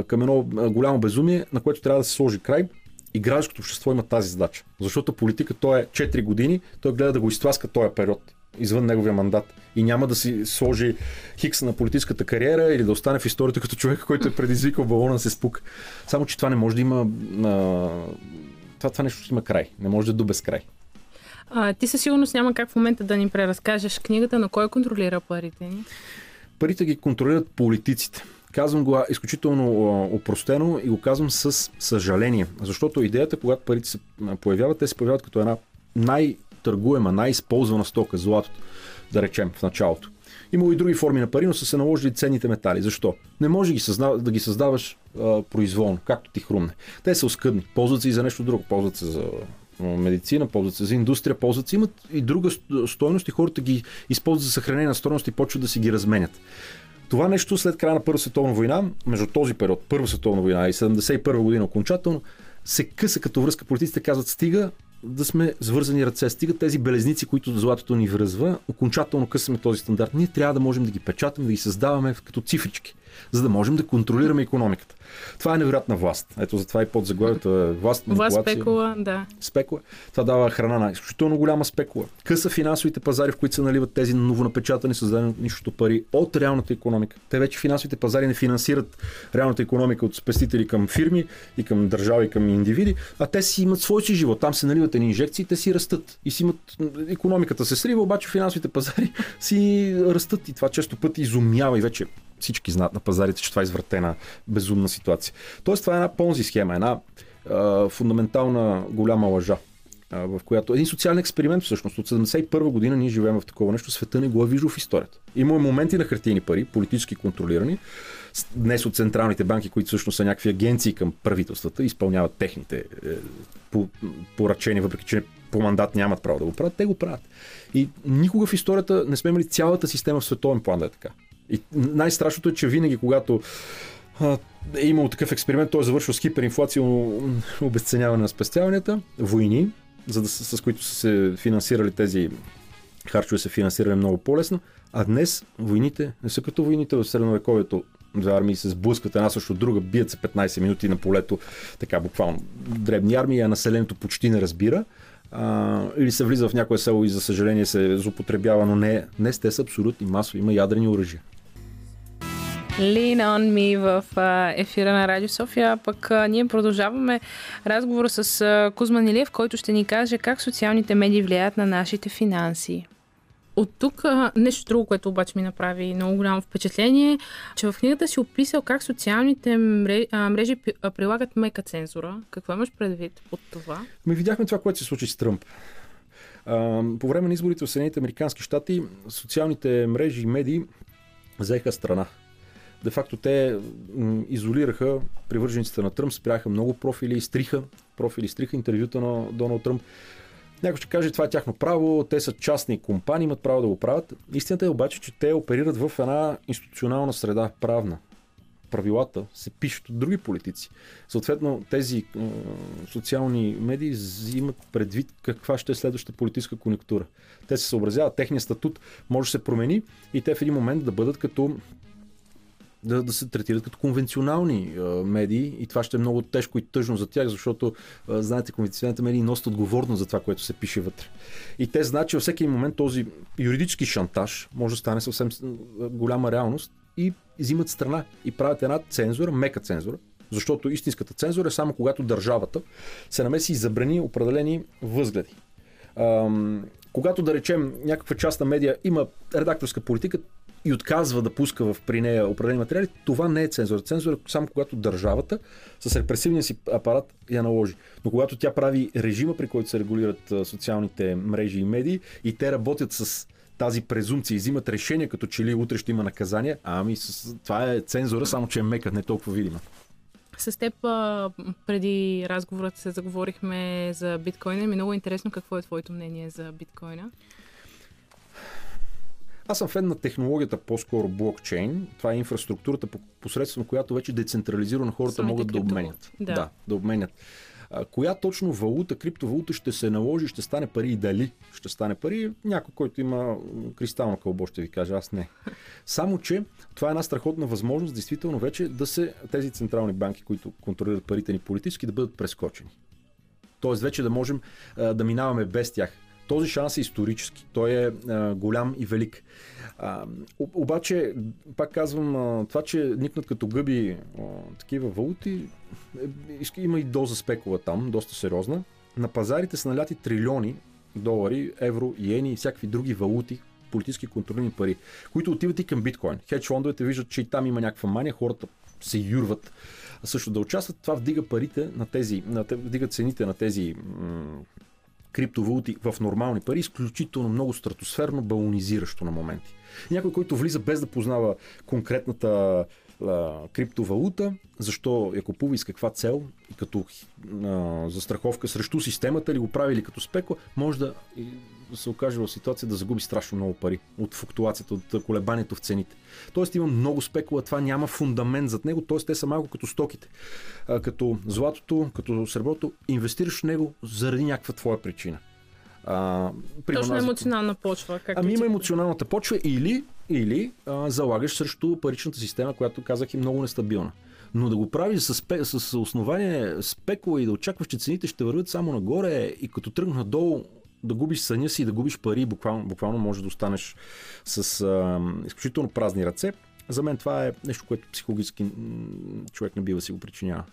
към едно голямо безумие, на което трябва да се сложи край. И гражданското общество има тази задача. Защото политика, той е 4 години, той гледа да го изтласка този период извън неговия мандат и няма да си сложи хикса на политическата кариера или да остане в историята като човек, който е предизвикал балона се спука. Само, че това не може да има а, това, това нещо ще има край. Не може да е до безкрай. А, ти със сигурност няма как в момента да ни преразкажеш книгата, но кой контролира парите ни? Парите ги контролират политиците. Казвам го изключително опростено и го казвам с съжаление. Защото идеята, когато парите се появяват, те се появяват като една най-търгуема, най-използвана стока, златото, да речем, в началото. Има и други форми на пари, но са се наложили ценните метали. Защо? Не може ги създав... да ги създаваш а, произволно, както ти хрумне. Те са оскъдни. Ползват се и за нещо друго. Ползват се за медицина, ползват се за индустрия, ползват се. Имат и друга ст- стойност и хората ги използват за съхранение на стойност и почват да си ги разменят. Това нещо след края на Първа световна война, между този период, Първа световна война и 71 година окончателно, се къса като връзка. Политиците казват, стига да сме свързани ръце, стига тези белезници, които златото ни връзва, окончателно късаме този стандарт. Ние трябва да можем да ги печатаме, да ги създаваме като цифрички, за да можем да контролираме економиката. Това е невероятна власт. Ето затова и под заглавието е власт, Власт манипулация. спекула, да. Спекула. Това дава храна на изключително голяма спекула. Къса финансовите пазари, в които се наливат тези новонапечатани, създадени от нищото пари от реалната економика. Те вече финансовите пазари не финансират реалната економика от спестители към фирми и към държави, и към индивиди, а те си имат свой си живот. Там се наливат едни инжекции, те си растат. И си имат... Економиката се срива, обаче финансовите пазари си растат и това често пъти изумява и вече всички знаят на пазарите, че това е извратена, безумна ситуация. Тоест, това е една понзи схема, една а, фундаментална голяма лъжа. а, в която един социален експеримент всъщност. От 71 година ние живеем в такова нещо, света не го е виждал в историята. Има моменти на хартийни пари, политически контролирани, днес от централните банки, които всъщност са някакви агенции към правителствата, изпълняват техните е, по, поръчения, въпреки че по мандат нямат право да го правят, те го правят. И никога в историята не сме имали цялата система в световен план да е така. И най-страшното е, че винаги, когато е имало такъв експеримент, той е завършил с хиперинфлация, м, обесценяване на спестяванията, войни, за да, с, с които са се финансирали тези харчове се финансирали много по-лесно, а днес войните не са като войните в средновековието. Две армии се сблъскват една срещу друга, бият се 15 минути на полето, така буквално дребни армии, а населението почти не разбира. А, или се влиза в някое село и за съжаление се злоупотребява, но не. Днес те са абсолютни масови, има ядрени оръжия. Lean on me в ефира на Радио София. Пък ние продължаваме разговора с Кузман Илиев, който ще ни каже как социалните медии влияят на нашите финанси. От тук нещо друго, което обаче ми направи много голямо впечатление, че в книгата си описал как социалните мрежи а, прилагат мека цензура. Какво имаш предвид под това? Ми видяхме това, което се случи с Тръмп. По време на изборите в Съединените Американски щати социалните мрежи и медии взеха страна. Де факто те изолираха привържениците на Тръмп, спряха много профили, стриха профили, стриха интервюта на Доналд Тръмп. Някой ще каже, това е тяхно право, те са частни компании, имат право да го правят. Истината е обаче, че те оперират в една институционална среда, правна. Правилата се пишат от други политици. Съответно, тези е, социални медии взимат предвид каква ще е следващата политическа конъюнктура. Те се съобразяват, техният статут може да се промени и те в един момент да бъдат като да, да се третират като конвенционални а, медии и това ще е много тежко и тъжно за тях, защото, а, знаете, конвенционалните медии носят отговорност за това, което се пише вътре. И те знаят, че във всеки момент този юридически шантаж може да стане съвсем голяма реалност и взимат страна и правят една цензура, мека цензура, защото истинската цензура е само когато държавата се намеси и забрани определени възгледи. Ам, когато да речем някаква част на медия има редакторска политика и отказва да пуска в при нея определени материали, това не е цензура. Цензура е само когато държавата с репресивния си апарат я наложи. Но когато тя прави режима, при който се регулират социалните мрежи и медии и те работят с тази презумпция и взимат решение, като че ли утре ще има наказание, ами с, това е цензура, само че е мека, не толкова видима. С теб преди разговорът се заговорихме за биткоина и ми е много интересно какво е твоето мнение за биткоина. Аз съм фен на технологията, по-скоро блокчейн. Това е инфраструктурата, по- посредством която вече децентрализирано хората Самите могат да обменят. Да. да, да обменят. А, коя точно валута, криптовалута ще се наложи, ще стане пари и дали ще стане пари, някой, който има кристално кълбо, ще ви каже, аз не. Само, че това е една страхотна възможност, действително вече да се тези централни банки, които контролират парите ни политически, да бъдат прескочени. Тоест вече да можем а, да минаваме без тях. Този шанс е исторически. Той е а, голям и велик. А, обаче, пак казвам, а, това, че никнат като гъби а, такива валути, е, има и доза спекула там, доста сериозна. На пазарите са наляти трилиони долари, евро, иени и всякакви други валути, политически контролирани пари, които отиват и към биткоин. Хедж фондовете виждат, че и там има някаква мания, хората се юрват също да участват. Това вдига парите на тези, на, вдига цените на тези м- криптовалути в нормални пари, изключително много стратосферно, балонизиращо на моменти. Някой, който влиза без да познава конкретната а, криптовалута, защо я купува и с каква цел, като а, застраховка срещу системата ли го прави или като спекула, може да се окаже в ситуация да загуби страшно много пари от флуктуацията, от колебанието в цените. Тоест има много спекула, това няма фундамент зад него, т.е. те са малко като стоките. А, като златото, като среброто, инвестираш в него заради някаква твоя причина. А, Точно емоционална почва. Както Ами има емоционалната почва или, или а, залагаш срещу паричната система, която казах е много нестабилна. Но да го правиш с, с основание спекула и да очакваш, че цените ще вървят само нагоре и като тръгнат надолу да губиш съня си да губиш пари, буквално, буквално може да останеш с а, изключително празни ръце. За мен това е нещо, което психологически човек не бива си го причинява.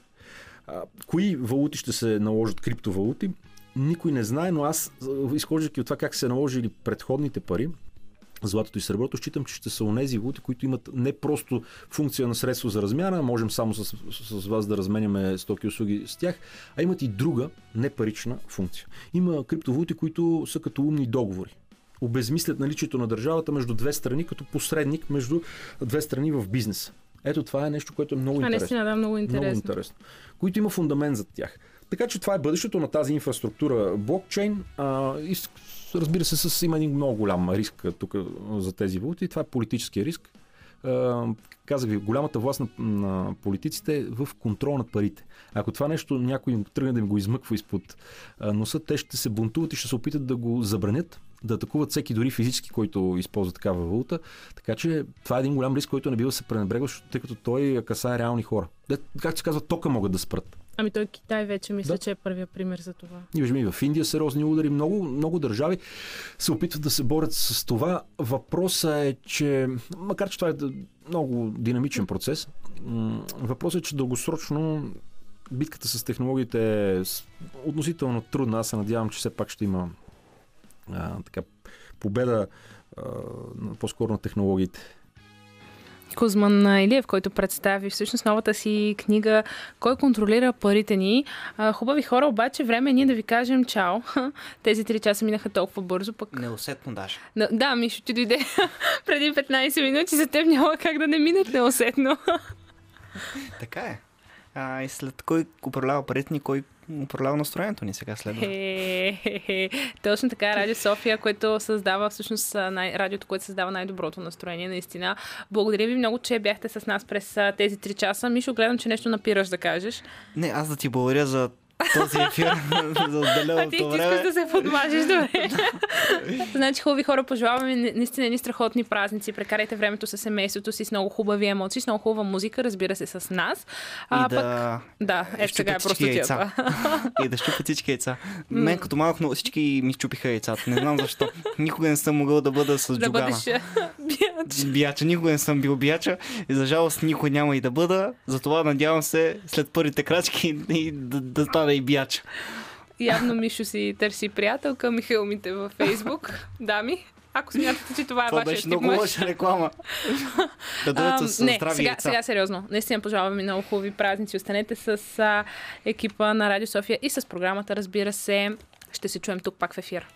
А, кои валути ще се наложат криптовалути? Никой не знае, но аз, изхождайки от това как се наложили предходните пари, златото и среброто, считам, че ще са онези валути, които имат не просто функция на средство за размяна, можем само с, с, с вас да разменяме стоки и услуги с тях, а имат и друга непарична функция. Има криптовалути, които са като умни договори обезмислят наличието на държавата между две страни, като посредник между две страни в бизнеса. Ето това е нещо, което е много А, интересно. наистина, да, много интересно. Много интересно. Които има фундамент за тях. Така че това е бъдещето на тази инфраструктура блокчейн. А, и разбира се, с, има един много голям риск тук за тези валути. Това е политическия риск. А, казах ви, голямата власт на, на политиците е в контрол над парите. Ако това нещо някой им тръгне да им го измъква изпод носа, те ще се бунтуват и ще се опитат да го забранят, да атакуват всеки дори физически, който използва такава валута. Така че това е един голям риск, който не бива да се пренебрегва, тъй като той касае реални хора. Де, както се казва, тока могат да спрат. Ами той Китай вече мисля, Да. че е първия пример за това. И виждаме и в Индия сериозни удари. Много, много държави се опитват да се борят с това. Въпросът е, че, макар че това е много динамичен процес, въпросът е, че дългосрочно битката с технологиите е относително трудна. Аз се надявам, че все пак ще има а, така, победа а, по-скоро на технологиите. Кузман Илиев, който представи всъщност новата си книга Кой контролира парите ни. Хубави хора, обаче време е ние да ви кажем чао. Тези три часа минаха толкова бързо, пък... Неусетно даже. Да, да Мишо, ти дойде преди 15 минути, за теб няма как да не минат неусетно. Така е. А, и след кой управлява парите ни, кой управлява настроението ни сега следва. Точно така, Радио София, което създава всъщност най- радиото, което създава най-доброто настроение, наистина. Благодаря ви много, че бяхте с нас през тези три часа. Мишо, гледам, че нещо напираш да кажеш. Не, аз да ти благодаря за този ефир, за А ти, отделеното ти искаш време. да се подмажеш, добре. значи, хубави хора, пожелаваме наистина едни страхотни празници. Прекарайте времето с семейството си, с много хубави емоции, с много хубава музика, разбира се, с нас. И да... Да, ето сега е простотията. яйца. и да щупят всички яйца. Мен като малък много всички ми щупиха яйцата. Не знам защо. Никога не съм могъл да бъда с да джугана. бъдеш а, биач. Бияча. Никога не съм бил бияча и за жалост никой няма и да бъда. Затова надявам се след първите крачки и да, да стана и бияча. Явно Мишо си търси приятелка, Михаил Мите във Фейсбук. Дами, ако смятате, че това е Това вашия беше много лоша реклама. Да дойдат с не, здрави сега, яйца. сега сериозно. Наистина пожелавам ви много хубави празници. Останете с а, екипа на Радио София и с програмата, разбира се. Ще се чуем тук пак в ефир.